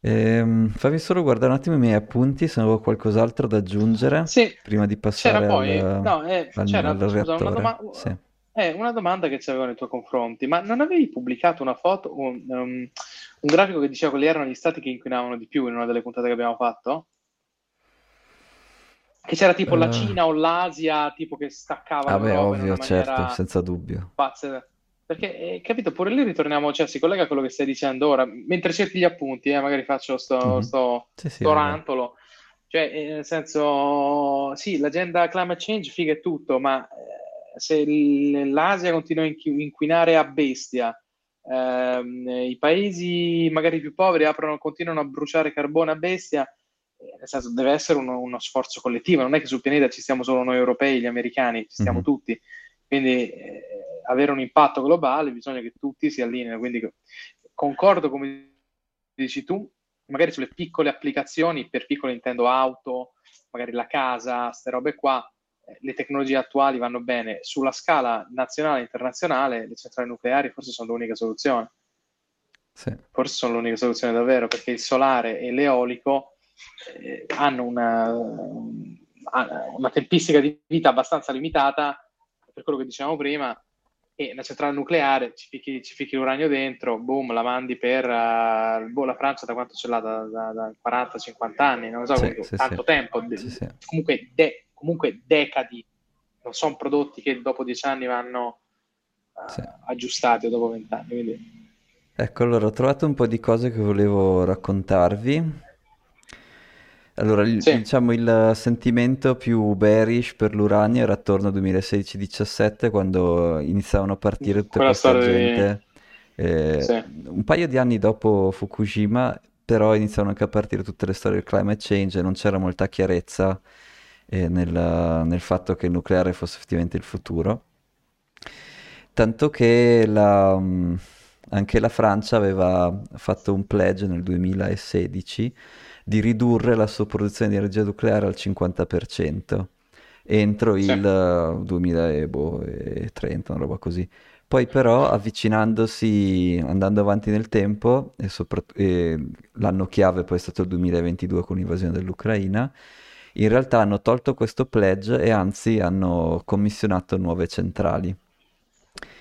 A: Ehm, fammi solo guardare un attimo i miei appunti, se avevo qualcos'altro da aggiungere
B: Sì,
A: prima di
B: c'era
A: passare
B: poi,
A: al,
B: no, eh,
A: al-
B: c'era,
A: al
B: scusa, una, doma-
A: Sì.
B: eh, una domanda che c'avevo nei tuoi confronti, ma non avevi pubblicato una foto, un, um, un grafico che diceva quali erano gli stati che inquinavano di più in una delle puntate che abbiamo fatto? Che c'era tipo la
A: Eh,
B: Cina o l'Asia, tipo che staccava
A: vabbè, ovvio, certo, senza dubbio.
B: pazza. Perché, eh, capito, pure lì ritorniamo, cioè si collega a quello che stai dicendo ora, mentre cerchi gli appunti, eh, magari faccio sto,
A: Mhm.
B: sto,
A: Sì, sì,
B: sto
A: vai, vai.
B: rantolo, cioè eh, nel senso, sì, l'agenda climate change figa e tutto, ma eh, se l'Asia continua a inquinare a bestia, ehm, i paesi magari più poveri aprono, continuano a bruciare carbone a bestia, eh, nel senso deve essere uno, uno sforzo collettivo, non è che sul pianeta ci stiamo solo noi europei, gli americani, ci stiamo
A: Mhm.
B: tutti. Quindi eh, avere un impatto globale bisogna che tutti si allineino. Quindi concordo, come dici tu, magari sulle piccole applicazioni, per piccole intendo auto, magari la casa, queste robe qua, eh, le tecnologie attuali vanno bene. Sulla scala nazionale e internazionale, le centrali nucleari forse sono l'unica soluzione.
A: Sì.
B: Forse sono l'unica soluzione davvero, perché il solare e l'eolico eh, hanno una, una tempistica di vita abbastanza limitata, per quello che dicevamo prima, e una centrale nucleare, ci fichi, ci fichi l'uranio dentro, boom, la mandi per uh, boh, la Francia da quanto ce l'ha? Da, da, da 40-50 anni, non lo so,
A: Sì, sì,
B: tanto tempo,
A: sì.
B: comunque, de- comunque decadi, non sono prodotti che dopo dieci anni vanno uh,
A: Sì.
B: aggiustati o dopo vent'anni. Quindi...
A: Ecco, allora ho trovato un po' di cose che volevo raccontarvi. Allora, il,
B: Sì,
A: diciamo il sentimento più bearish per l'uranio era attorno al 2016-17, quando iniziavano a partire tutta
B: quella
A: questa
B: storia di...
A: gente, eh,
B: Sì,
A: un paio di anni dopo Fukushima, però iniziavano anche a partire tutte le storie del climate change e non c'era molta chiarezza eh, nel, nel fatto che il nucleare fosse effettivamente il futuro. Tanto che la, mh, anche la Francia aveva fatto un pledge nel 2016 di ridurre la sua produzione di energia nucleare al 50% entro
B: sì,
A: il eh, 2030, una roba così. Poi però avvicinandosi, andando avanti nel tempo, e soprat- e l'anno chiave poi è stato il 2022 con l'invasione dell'Ucraina, in realtà hanno tolto questo pledge e anzi hanno commissionato nuove centrali.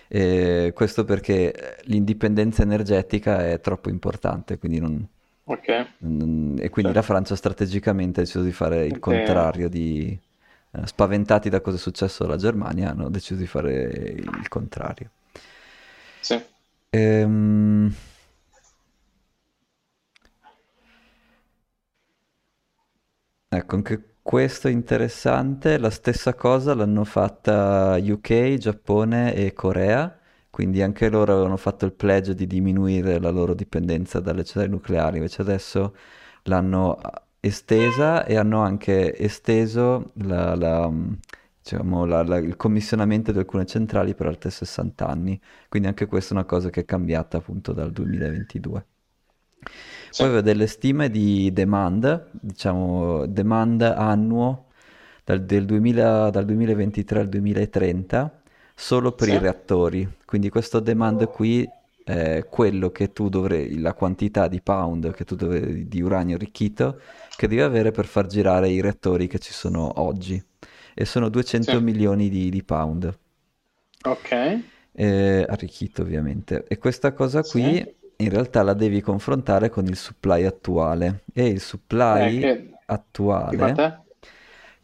A: E questo perché l'indipendenza energetica è troppo importante, quindi non-
B: ok,
A: non- e quindi la
B: certo.
A: Francia strategicamente ha deciso di fare il
B: Sente-
A: contrario, di, eh, spaventati da cosa è successo alla Germania, hanno deciso di fare il contrario.
B: Sì,
A: Ehm, ecco, anche questo è interessante. La stessa cosa l'hanno fatta UK, Giappone e Corea, quindi anche loro avevano fatto il pledge di diminuire la loro dipendenza dalle centrali nucleari, invece adesso l'hanno ah, estesa e hanno anche esteso la- la, mh, diciamo, la- il commissionamento di alcune centrali per altri 60 anni. Quindi anche questa è una cosa che è cambiata appunto dal 2022. Sì. Poi avevo delle stime di demand, diciamo demand annuo dal, 2000, dal 2023 al 2030 solo per sì. i reattori. Quindi questo demand qui è quello che tu dovrei, la quantità di pound che tu dovrei, di uranio arricchito che devi avere per far girare i reattori che ci sono oggi. E sono 200 sì. milioni di, di, pound.
B: Ok.
A: Eh, arricchito ovviamente. E questa cosa qui sì. In realtà la devi confrontare con il supply attuale. E il supply eh, che... attuale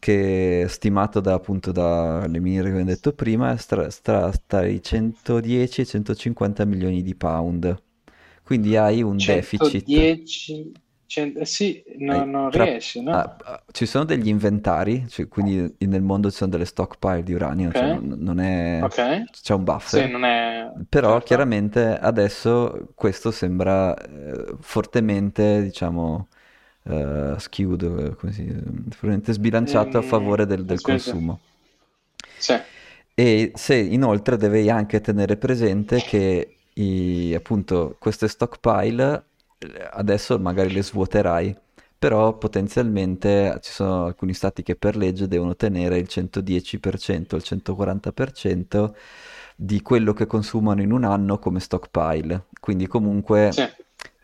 A: che stimato da, appunto dalle miniere che abbiamo detto prima, sta, sta, sta i 110 e 150 milioni di pound. Quindi hai un 110,
B: deficit. 100, sì, no, non tra, riesci, no?
A: Ah, ci sono degli inventari, cioè, quindi nel mondo ci sono delle stockpile di uranio, cioè okay. cioè non, non, è...
B: Okay.
A: C'è un buffer.
B: Sì, è...
A: Però certo. chiaramente adesso questo sembra eh, fortemente, diciamo uh, skewed, così, probabilmente sbilanciato a mm, favore del, del consumo.
B: Sì.
A: E se inoltre devi anche tenere presente che i, appunto queste stockpile adesso magari le svuoterai, però potenzialmente ci sono alcuni stati che per legge devono tenere il 110%, il 140% di quello che consumano in un anno come stockpile. Quindi comunque sì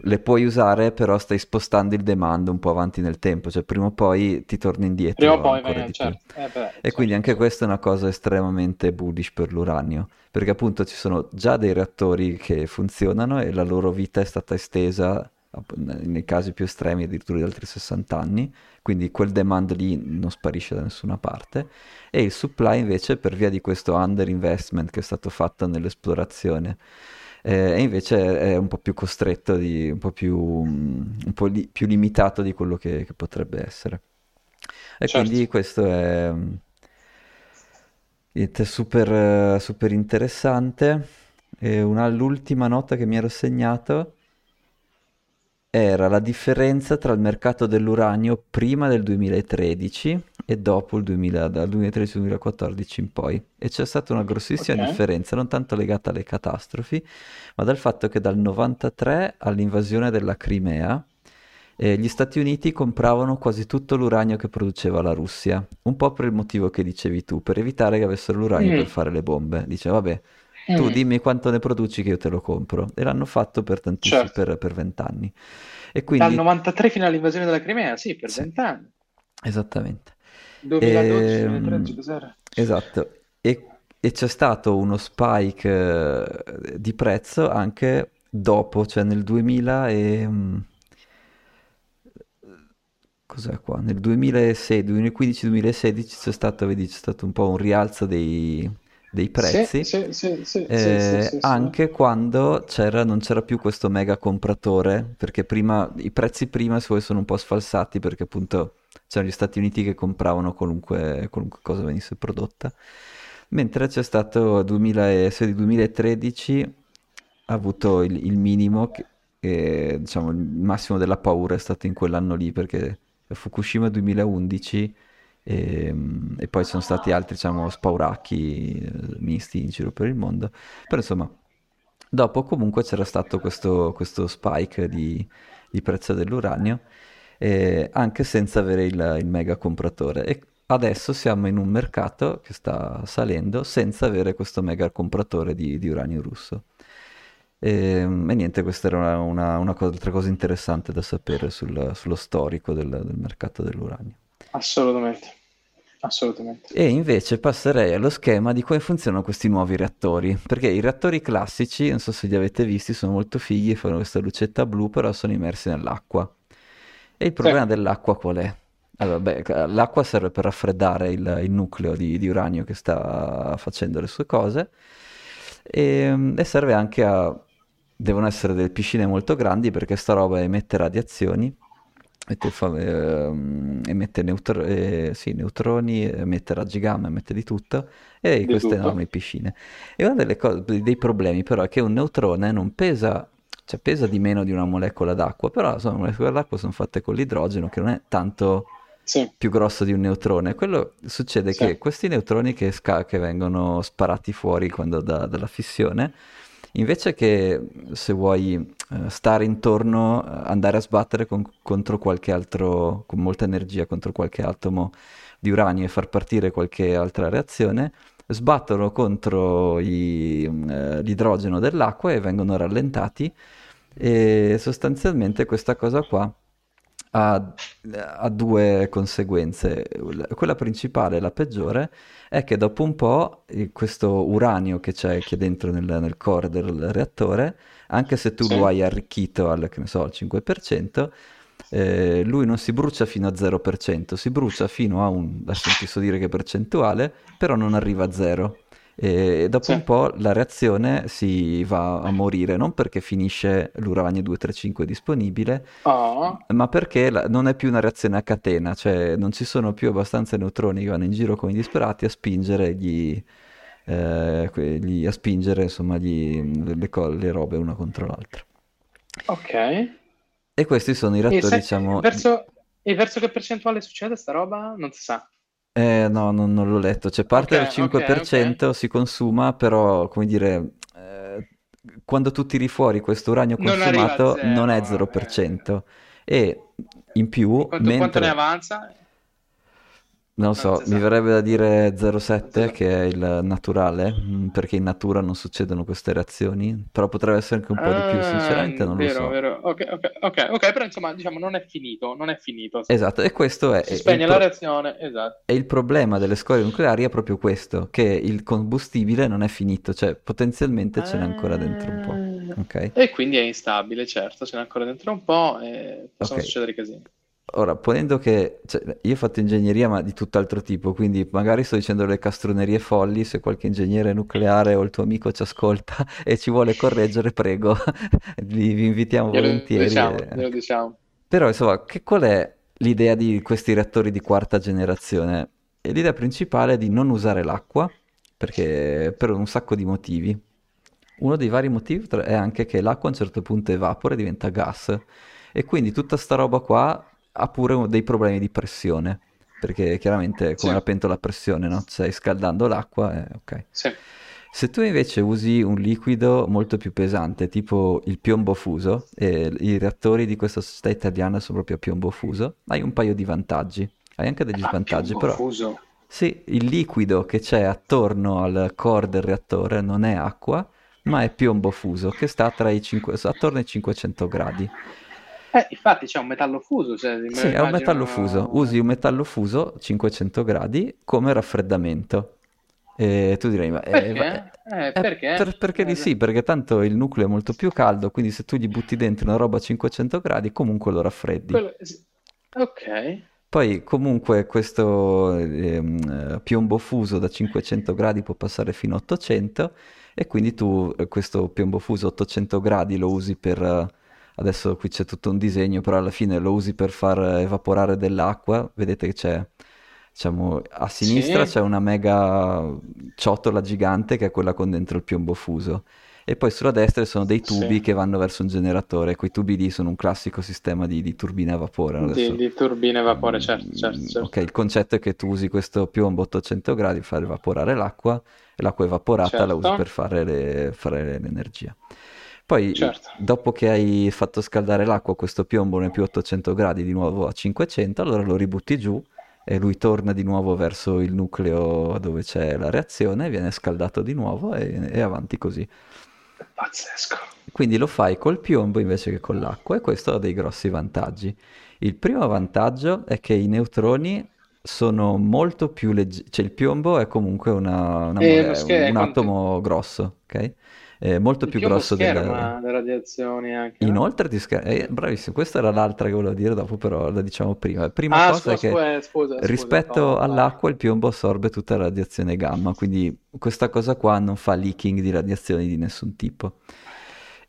A: le puoi usare, però stai spostando il demand un po' avanti nel tempo, cioè prima o poi ti torni indietro.
B: Prima o poi, beh, certo.
A: eh, beh, e certo. quindi anche questa è una cosa estremamente bullish per l'uranio, perché appunto ci sono già dei reattori che funzionano e la loro vita è stata estesa nei casi più estremi addirittura di altri 60 anni, quindi quel demand lì non sparisce da nessuna parte e il supply invece per via di questo underinvestment che è stato fatto nell'esplorazione eh, e invece è un po' più costretto, di, un po' più, un po li, più limitato di quello che, che potrebbe essere. E certo. quindi questo è, è super, super interessante. E una, l'ultima nota che mi ero segnato era la differenza tra il mercato dell'uranio prima del 2013 e dopo il 2000, dal 2013-2014 in poi. E c'è stata una grossissima okay. differenza, non tanto legata alle catastrofi, ma dal fatto che dal 93 all'invasione della Crimea eh, gli Stati Uniti compravano quasi tutto l'uranio che produceva la Russia, un po' per il motivo che dicevi tu, per evitare che avessero l'uranio mm. per fare le bombe. Dice, vabbè, tu mm. dimmi quanto ne produci che io te lo compro. E l'hanno fatto per tantissimi, certo. per, per vent'anni.
B: E quindi... Dal 93 fino all'invasione della Crimea, sì, per vent'anni.
A: Sì. Esattamente.
B: 2012, 2013, cos'era?
A: Esatto. E, e, c'è stato uno spike eh, di prezzo anche dopo, cioè nel 2000 e... Mm, cos'è qua? Nel 2006, 2015-2016 c'è stato, vedi, c'è stato un po' un rialzo dei, dei prezzi,
B: sì, sì, sì,
A: eh, anche quando c'era, non c'era più questo mega compratore, perché prima i prezzi prima sono un po' sfalsati perché appunto c'erano gli Stati Uniti che compravano qualunque, cosa venisse prodotta, mentre c'è stato 2000, 2013 ha avuto il, il minimo, che, e, diciamo il massimo della paura è stato in quell'anno lì perché Fukushima 2011 e, ehm, e, poi sono stati altri, diciamo, spauracchi eh, misti in giro per il mondo. Però insomma, dopo comunque c'era stato questo, questo spike di, di, prezzo dell'uranio, eh, anche senza avere il, il mega compratore. E adesso siamo in un mercato che sta salendo senza avere questo mega compratore di, di uranio russo. E, ehm, e, niente, questa era una, una, una cosa, altra cosa interessante da sapere sul, sullo storico del, del mercato dell'uranio.
B: Assolutamente. Assolutamente.
A: E invece passerei allo schema di come funzionano questi nuovi reattori, perché i reattori classici, non so se li avete visti, sono molto fighi, fanno questa lucetta blu, però sono immersi nell'acqua. E il problema sì. dell'acqua qual è? Allora, beh, l'acqua serve per raffreddare il, il nucleo di, di, uranio che sta facendo le sue cose e, e serve anche a... devono essere delle piscine molto grandi perché sta roba emette radiazioni Mette, fa, eh, emette neutro, eh, sì, neutroni, emette raggi gamma, emette di tutto, e di queste tutto. enormi piscine. E uno dei problemi però è che un neutrone non pesa, cioè pesa di meno di una molecola d'acqua, però insomma, le molecole d'acqua sono fatte con l'idrogeno che non è tanto sì. più grosso di un neutrone. Quello succede sì. che questi neutroni che, sca- che vengono sparati fuori quando da, dalla fissione invece che se vuoi eh, stare intorno, eh, andare a sbattere con, contro qualche altro, con molta energia contro qualche atomo di uranio e far partire qualche altra reazione, sbattono contro i, eh, l'idrogeno dell'acqua e vengono rallentati. E sostanzialmente questa cosa qua ha, ha, due conseguenze. Quella principale, la peggiore, è che dopo un po' questo uranio che c'è qui dentro nel, nel core del reattore, anche se tu sì. lo hai arricchito al, so, al 5%, eh, lui non si brucia fino a 0%, si brucia fino a un, adesso non ti so dire che percentuale, però non arriva a zero e dopo sì. un po' la reazione si va a morire, non perché finisce l'uranio 235 disponibile, oh. ma perché la, non è più una reazione a catena, cioè non ci sono più abbastanza neutroni che vanno in giro come disperati a spingere gli, eh, gli, a spingere insomma gli, le, le, robe una contro l'altra.
B: Ok.
A: E questi sono i reattori,
B: e se,
A: diciamo...
B: Verso, e verso che percentuale succede sta roba? Non si sa.
A: Eh, no, non, non l'ho letto. C'è parte
B: Ok,
A: del 5%
B: ok.
A: si consuma, però, come dire, eh, quando tu tiri fuori questo uranio
B: Non
A: consumato non è
B: zero. eh.
A: 0%. E in più,
B: Quanto, quanto ne
A: mentre,
B: avanza?
A: Non lo so, mi verrebbe da dire
B: Non si
A: 0,7
B: sa.
A: che è il naturale, mm, perché in natura non succedono queste reazioni, però potrebbe essere anche un po' di più,
B: Ah,
A: sinceramente non lo
B: vero,
A: so.
B: vero. Ok, ok, ok, ok, però insomma, diciamo, non è finito, non è finito.
A: Esatto, e questo è,
B: Si spegne la
A: pro-
B: reazione, esatto.
A: E il problema delle scorie nucleari è proprio questo, che il combustibile non è finito, cioè potenzialmente ce n'è ancora dentro un po',
B: Ah,
A: ok?
B: E quindi è instabile, certo, ce n'è ancora dentro un po' e possono succedere casini.
A: Ora, ponendo che, cioè, io ho fatto ingegneria ma di tutt'altro tipo, quindi magari sto dicendo delle castronerie folli, se qualche ingegnere nucleare o il tuo amico ci ascolta e ci vuole correggere, prego, vi, vi invitiamo
B: Glielo
A: volentieri.
B: diciamo,
A: e-
B: diciamo.
A: Però, insomma, che, qual è l'idea di questi reattori di quarta generazione? E l'idea principale è di non usare l'acqua, perché per un sacco di motivi. Uno dei vari motivi è anche che l'acqua a un certo punto evapora e diventa gas. E quindi tutta sta roba qua ha pure dei problemi di pressione, perché chiaramente è come
B: Sì,
A: la pentola a pressione, no? Stai scaldando l'acqua, e ok.
B: sì.
A: Se tu invece usi un liquido molto più pesante, tipo il piombo fuso, e i reattori di questa società italiana sono proprio a piombo fuso, hai un paio di vantaggi. Hai anche degli
B: Ah,
A: svantaggi, però
B: fuso.
A: sì, il liquido che c'è attorno al core del reattore non è acqua, ma è piombo fuso, che sta tra i cinque- attorno ai 500 gradi.
B: Eh, infatti c'è un metallo fuso, cioè,
A: Sì,
B: lo
A: è un metallo fuso.
B: immagino...
A: Usi un metallo fuso 500 gradi come raffreddamento. E tu direi, ma eh,
B: Perché? Eh,
A: eh,
B: perché?
A: per- perché di
B: Eh,
A: sì, perché tanto il nucleo è molto più caldo, quindi se tu gli butti dentro una roba a 500 gradi, comunque lo raffreddi.
B: quello-. Ok,
A: Poi comunque questo ehm, eh, piombo fuso da 500 gradi può passare fino a 800 e quindi tu eh, questo piombo fuso a 800 gradi lo usi per... adesso qui c'è tutto un disegno, però alla fine lo usi per far evaporare dell'acqua. Vedete che c'è, diciamo, a sinistra
B: sì,
A: c'è una mega ciotola gigante che è quella con dentro il piombo fuso. E poi sulla destra ci sono dei tubi
B: sì.
A: che vanno verso un generatore. Quei tubi lì sono un classico sistema di, di turbina a vapore. no?
B: Di, di turbine a vapore, certo,
A: Mm,
B: certo,
A: Ok,
B: certo.
A: il concetto è che tu usi questo piombo a 800 gradi per far evaporare l'acqua e l'acqua evaporata la usi
B: Certo,
A: per fare, le- fare l'energia. Poi,
B: certo.
A: dopo che hai fatto scaldare l'acqua, questo piombo non è più a 800 gradi, di nuovo a 500, allora lo ributti giù e lui torna di nuovo verso il nucleo dove c'è la reazione, viene scaldato di nuovo e, e avanti così.
B: Pazzesco.
A: Quindi lo fai col piombo invece che con l'acqua e questo ha dei grossi vantaggi. Il primo vantaggio è che i neutroni sono molto più leggeri, cioè il piombo è comunque una- una mole- un atomo grosso, ok? È molto più
B: piombo
A: grosso del...
B: scherma le radiazioni anche, no?
A: Inoltre ti scher- eh, bravissimo, questa era l'altra che volevo dire dopo, però la diciamo prima. Prima
B: Ah,
A: cosa
B: scusa,
A: che
B: scusa, scusa, scusa,
A: rispetto
B: no,
A: all'acqua il piombo assorbe tutta la radiazione gamma, quindi questa cosa qua non fa leaking di radiazioni di nessun tipo.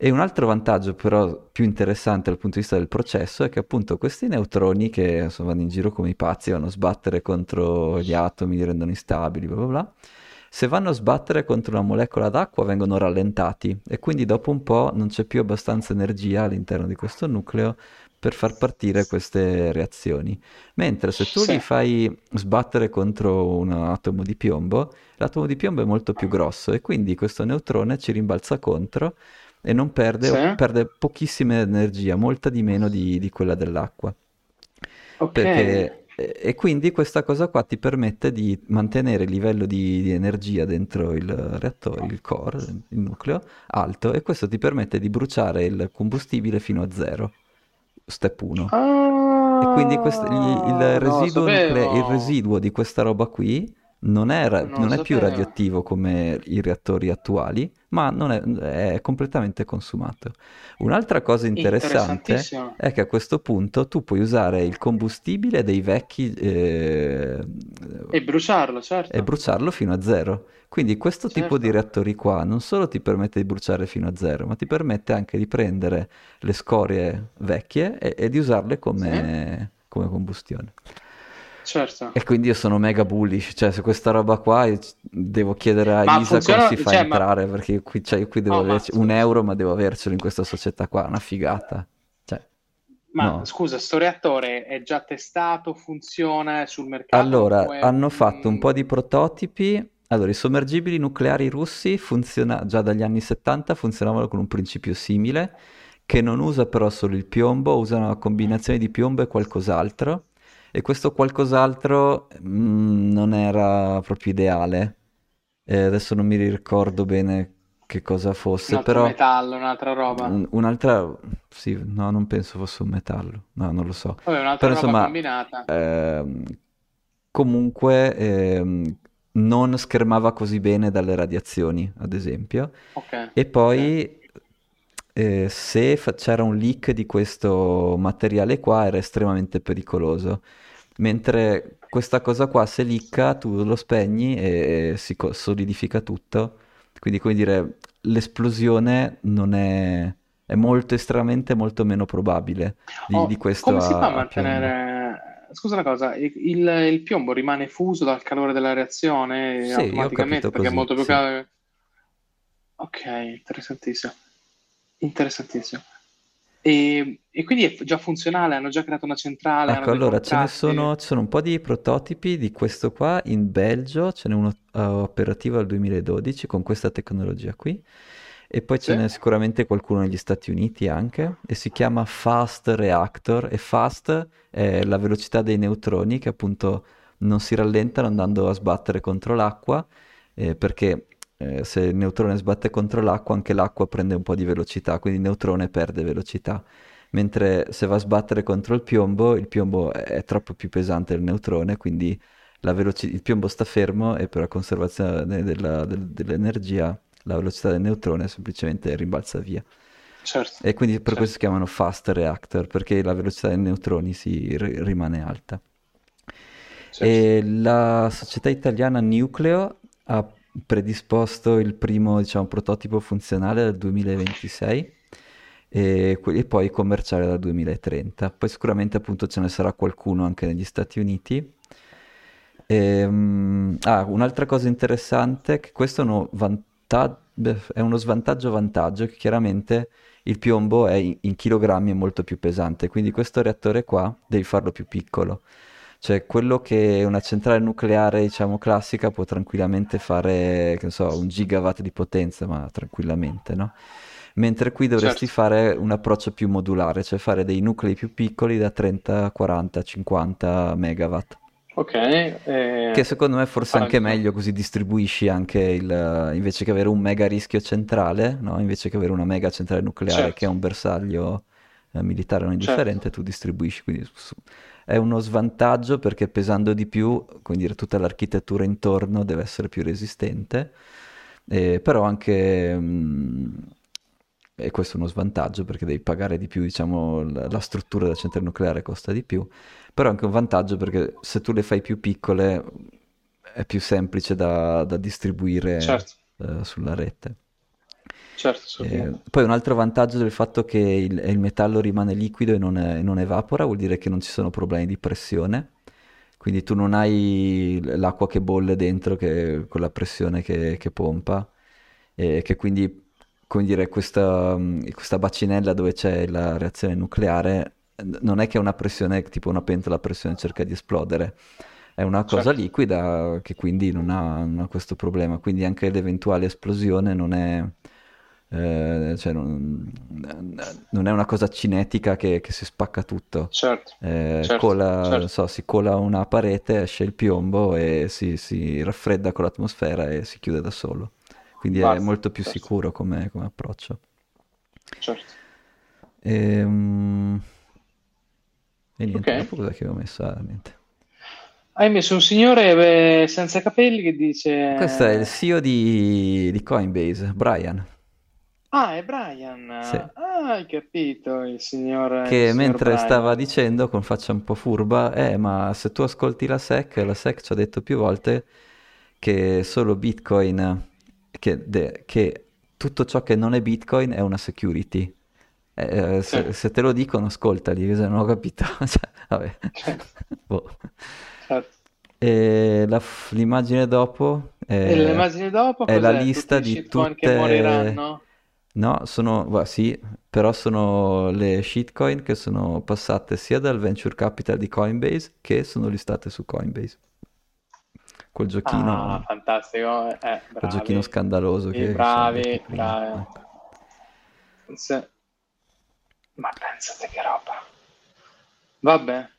A: E un altro vantaggio però più interessante dal punto di vista del processo è che appunto questi neutroni che insomma, vanno in giro come i pazzi, vanno a sbattere contro gli atomi, li rendono instabili, bla bla bla, se vanno a sbattere contro una molecola d'acqua vengono rallentati e quindi dopo un po' non c'è più abbastanza energia all'interno di questo nucleo per far partire queste reazioni. Mentre se tu
B: Sì.
A: li fai sbattere contro un atomo di piombo, l'atomo di piombo è molto più grosso e quindi questo neutrone ci rimbalza contro e non perde,
B: Sì.
A: perde pochissima energia, molta di meno di, di quella dell'acqua.
B: Ok.
A: Perché, e quindi questa cosa qua ti permette di mantenere il livello di, di energia dentro il reattore, il core, il nucleo, alto e questo ti permette di bruciare il combustibile fino a zero, step 1. E quindi questo- il, il
B: Ah, lo
A: residuo, nucle- il residuo di questa roba qui non è, ra-
B: Non
A: non è più radioattivo come i reattori attuali, ma non è, è completamente consumato. Un'altra cosa interessante è che a questo punto tu puoi usare il combustibile dei vecchi eh,
B: E bruciarlo, certo.
A: e bruciarlo fino a zero. Quindi questo tipo di
B: Certo.
A: reattori qua non solo ti permette di bruciare fino a zero, ma ti permette anche di prendere le scorie vecchie e, e di usarle come, come combustione.
B: Certo.
A: E quindi io sono mega bullish, cioè su questa roba qua devo chiedere a
B: Ma
A: Isa
B: funziona-
A: come si fa a
B: cioè, ma-
A: entrare, perché io qui, cioè, io qui devo
B: Oh, ma
A: averci un
B: scusa.
A: euro, ma devo avercelo in questa società qua, una figata. Cioè,
B: Ma
A: no.
B: scusa, sto reattore è già testato, funziona è sul mercato?
A: Allora,
B: è
A: hanno fatto un
B: un-
A: po' di prototipi. Allora, i sommergibili nucleari russi funziona già dagli anni 70 funzionavano con un principio simile, che non usa però solo il piombo, usa una combinazione di piombo e qualcos'altro. E questo qualcos'altro mm, non era proprio ideale. Eh, adesso non mi ricordo bene che cosa
B: un
A: fosse,
B: altro
A: però
B: metallo, un'altra roba.
A: un- un'altra... Sì, no, non penso fosse un metallo. No, non lo so.
B: Vabbè, un'altra
A: Però
B: roba
A: insomma,
B: combinata.
A: ehm, comunque ehm, non schermava così bene dalle radiazioni, ad esempio.
B: Ok.
A: E poi eh, se fa- c'era un leak di questo materiale qua era estremamente pericoloso. Mentre questa cosa qua, se leaka, tu lo spegni e si co- solidifica tutto. Quindi, come dire, l'esplosione non è, è molto estremamente molto meno probabile di,
B: Oh,
A: di questo
B: come si fa a mantenere... Scusa una cosa, il, il- il piombo rimane fuso dal calore della reazione
A: Sì,
B: automaticamente perché è
A: così,
B: molto più
A: sì.
B: caldo? Ok, interessantissimo. Interessantissimo. E, e quindi è già funzionale, hanno già creato una centrale,
A: Ecco, allora ce ne sono, ci sono un po' di prototipi di questo qua in Belgio, ce n'è uno eh, operativo al 2012 con questa tecnologia qui, e poi ce
B: Sì?
A: n'è sicuramente qualcuno negli Stati Uniti anche, e si chiama Fast Reactor, e fast è la velocità dei neutroni che appunto non si rallentano andando a sbattere contro l'acqua, eh, perché eh, se il neutrone sbatte contro l'acqua, anche l'acqua prende un po' di velocità, quindi il neutrone perde velocità. Mentre se va a sbattere contro il piombo, il piombo è troppo più pesante del neutrone, quindi la veloci- il piombo sta fermo e per la conservazione della- del- dell'energia la velocità del neutrone semplicemente rimbalza via.
B: Certo,
A: E quindi per
B: certo.
A: questo si chiamano fast reactor, perché la velocità dei neutroni si ri- rimane alta.
B: certo.
A: La società italiana Nucleo ha predisposto il primo, diciamo, prototipo funzionale dal 2026 e, e poi commerciale dal 2030. Poi sicuramente appunto ce ne sarà qualcuno anche negli Stati Uniti. Ehm, ah, un'altra cosa interessante è che questo è uno vanta- è uno svantaggio-vantaggio, che chiaramente il piombo è in, in chilogrammi è molto più pesante, quindi questo reattore qua devi farlo più piccolo. Cioè, quello che una centrale nucleare, diciamo, classica può tranquillamente fare, che ne so, un gigawatt di potenza, ma tranquillamente, no? Mentre qui dovresti
B: Certo.
A: fare un approccio più modulare, cioè fare dei nuclei più piccoli da 30, 40, 50 megawatt.
B: Ok,
A: Che
B: eh,
A: secondo me forse
B: farà
A: anche
B: il-
A: meglio, così distribuisci anche il, invece che avere un mega rischio centrale, no? Invece che avere una mega centrale nucleare che è
B: certo,
A: un bersaglio eh, militare non
B: certo.
A: indifferente, tu distribuisci. Quindi su- è uno svantaggio perché pesando di più, come dire, tutta l'architettura intorno deve essere più resistente, eh, però anche, mm, e questo è uno svantaggio perché devi pagare di più, diciamo, la, la struttura della centrale nucleare costa di più, però è anche un vantaggio perché se tu le fai più piccole è più semplice da, da distribuire
B: Certo,
A: eh, sulla rete.
B: Certo,
A: Eh, poi un altro vantaggio del fatto che il, il metallo rimane liquido e non, e non evapora vuol dire che non ci sono problemi di pressione. quindi tu non hai l'acqua che bolle dentro che, con la pressione che, che pompa e che quindi come dire, questa, questa bacinella dove c'è la reazione nucleare non è che è una pressione tipo una pentola a pressione cerca di esplodere è una cosa certo. liquida che quindi non ha, non ha, questo problema quindi anche l'eventuale esplosione non è eh, cioè non, non, è una cosa cinetica che, che si spacca tutto.
B: Certo,
A: eh, certo, cola, certo. So, si cola una parete, esce il piombo e si, si, raffredda con l'atmosfera e si chiude da solo. Quindi Basta, è molto più sicuro come, come, approccio.
B: Certo.
A: E, um... e niente, okay. cosa che avevo messo? Ah, niente.
B: Hai messo un signore eh, senza capelli che dice...
A: Questo è il CEO di, di Coinbase, Brian.
B: Ah, è Brian.
A: Sì.
B: Ah, hai capito, il signor...
A: Che
B: il signor
A: mentre
B: Brian.
A: stava dicendo con faccia un po' furba, eh, ma se tu ascolti la SEC, la SEC ci ha detto più volte che solo Bitcoin, che, de- che tutto ciò che non è Bitcoin è una security. Eh, eh se, se, te lo dicono, ascoltali, se non ho capito. cioè, vabbè.
B: Certo.
A: boh.
B: certo.
A: E la, l'immagine dopo è,
B: e l'immagine dopo
A: è la lista di tutte...
B: che moriranno?
A: No, sono, bah, sì, però sono le shitcoin che sono passate sia dal venture capital di Coinbase che sono listate su Coinbase. Quel giochino,
B: Ah, fantastico. Eh,
A: quel
B: bravi.
A: giochino scandaloso
B: Sì,
A: che
B: bravi, bravi.
A: Ecco.
B: Sì. Ma pensate che roba. Vabbè,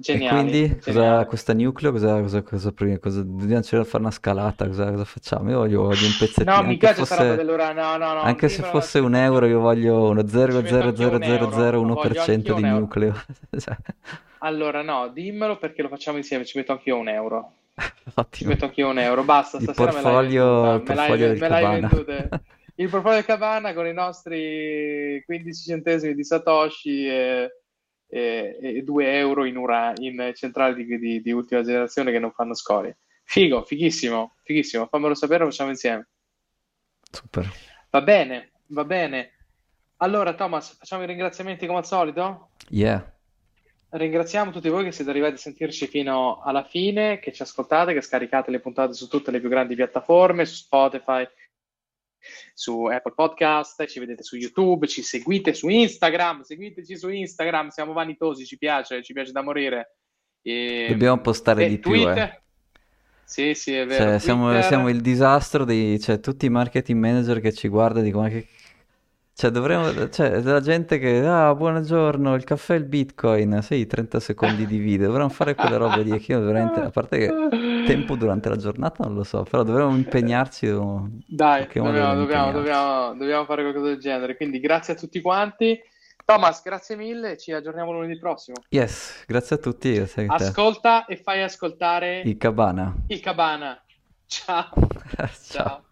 B: geniali,
A: quindi cosa, questa nucleo, cosa, cosa, cosa, cosa- dobbiamo cercare di fare una scalata, cosa, cosa facciamo? Io voglio, voglio un
B: No,
A: pezzettino,
B: mi piace sta roba
A: fosse,
B: dell'ora. No, no, no,
A: anche se fosse
B: ci
A: un euro, io voglio uno
B: ci metto anch'io un euro.
A: 0,00001%
B: Voglio
A: di nucleo. Cioè,
B: Allora, no, dimmelo perché lo facciamo insieme. Ci metto anch'io un euro. Ci
A: Ottimo.
B: metto anch'io un euro. Basta,
A: Il
B: stasera me l'hai
A: portfolio,
B: venduta. Me l'hai,
A: portfolio del
B: me l'hai. Il portfolio Cabana con i nostri 15 centesimi di Satoshi e, e, e 2 euro in, ura, in centrali di, di- di ultima generazione che non fanno scorie. Figo, fighissimo, fighissimo. Fammelo sapere, lo facciamo insieme.
A: Super.
B: Va bene, va bene. Allora, Thomas, facciamo i ringraziamenti come al solito?
A: Yeah.
B: Ringraziamo tutti voi che siete arrivati a sentirci fino alla fine, che ci ascoltate, che scaricate le puntate su tutte le più grandi piattaforme, su Spotify, su Apple Podcast, ci vedete su YouTube, ci seguite su Instagram, seguiteci su Instagram, siamo vanitosi, ci piace, ci piace da morire. E,
A: Dobbiamo postare di più, eh.
B: Sì, sì, è vero.
A: Cioè, siamo, siamo il disastro di cioè, tutti i marketing manager che ci guardano dicono che... Cioè, dovremmo... Cioè, la gente che... Ah, buongiorno, il caffè e il bitcoin. Sì, 30 secondi di video. Dovremmo fare quelle robe lì che io veramente... A parte che tempo durante la giornata non lo so, però dovremmo impegnarci.
B: Dai, dobbiamo, dobbiamo, dobbiamo, dobbiamo fare qualcosa del genere. Quindi grazie a tutti quanti. Thomas, grazie mille, ci aggiorniamo lunedì prossimo.
A: Yes, grazie a tutti. Grazie a.
B: Ascolta e fai ascoltare
A: Il cabana.
B: il Cabana. Ciao.
A: Ciao.
B: Ciao.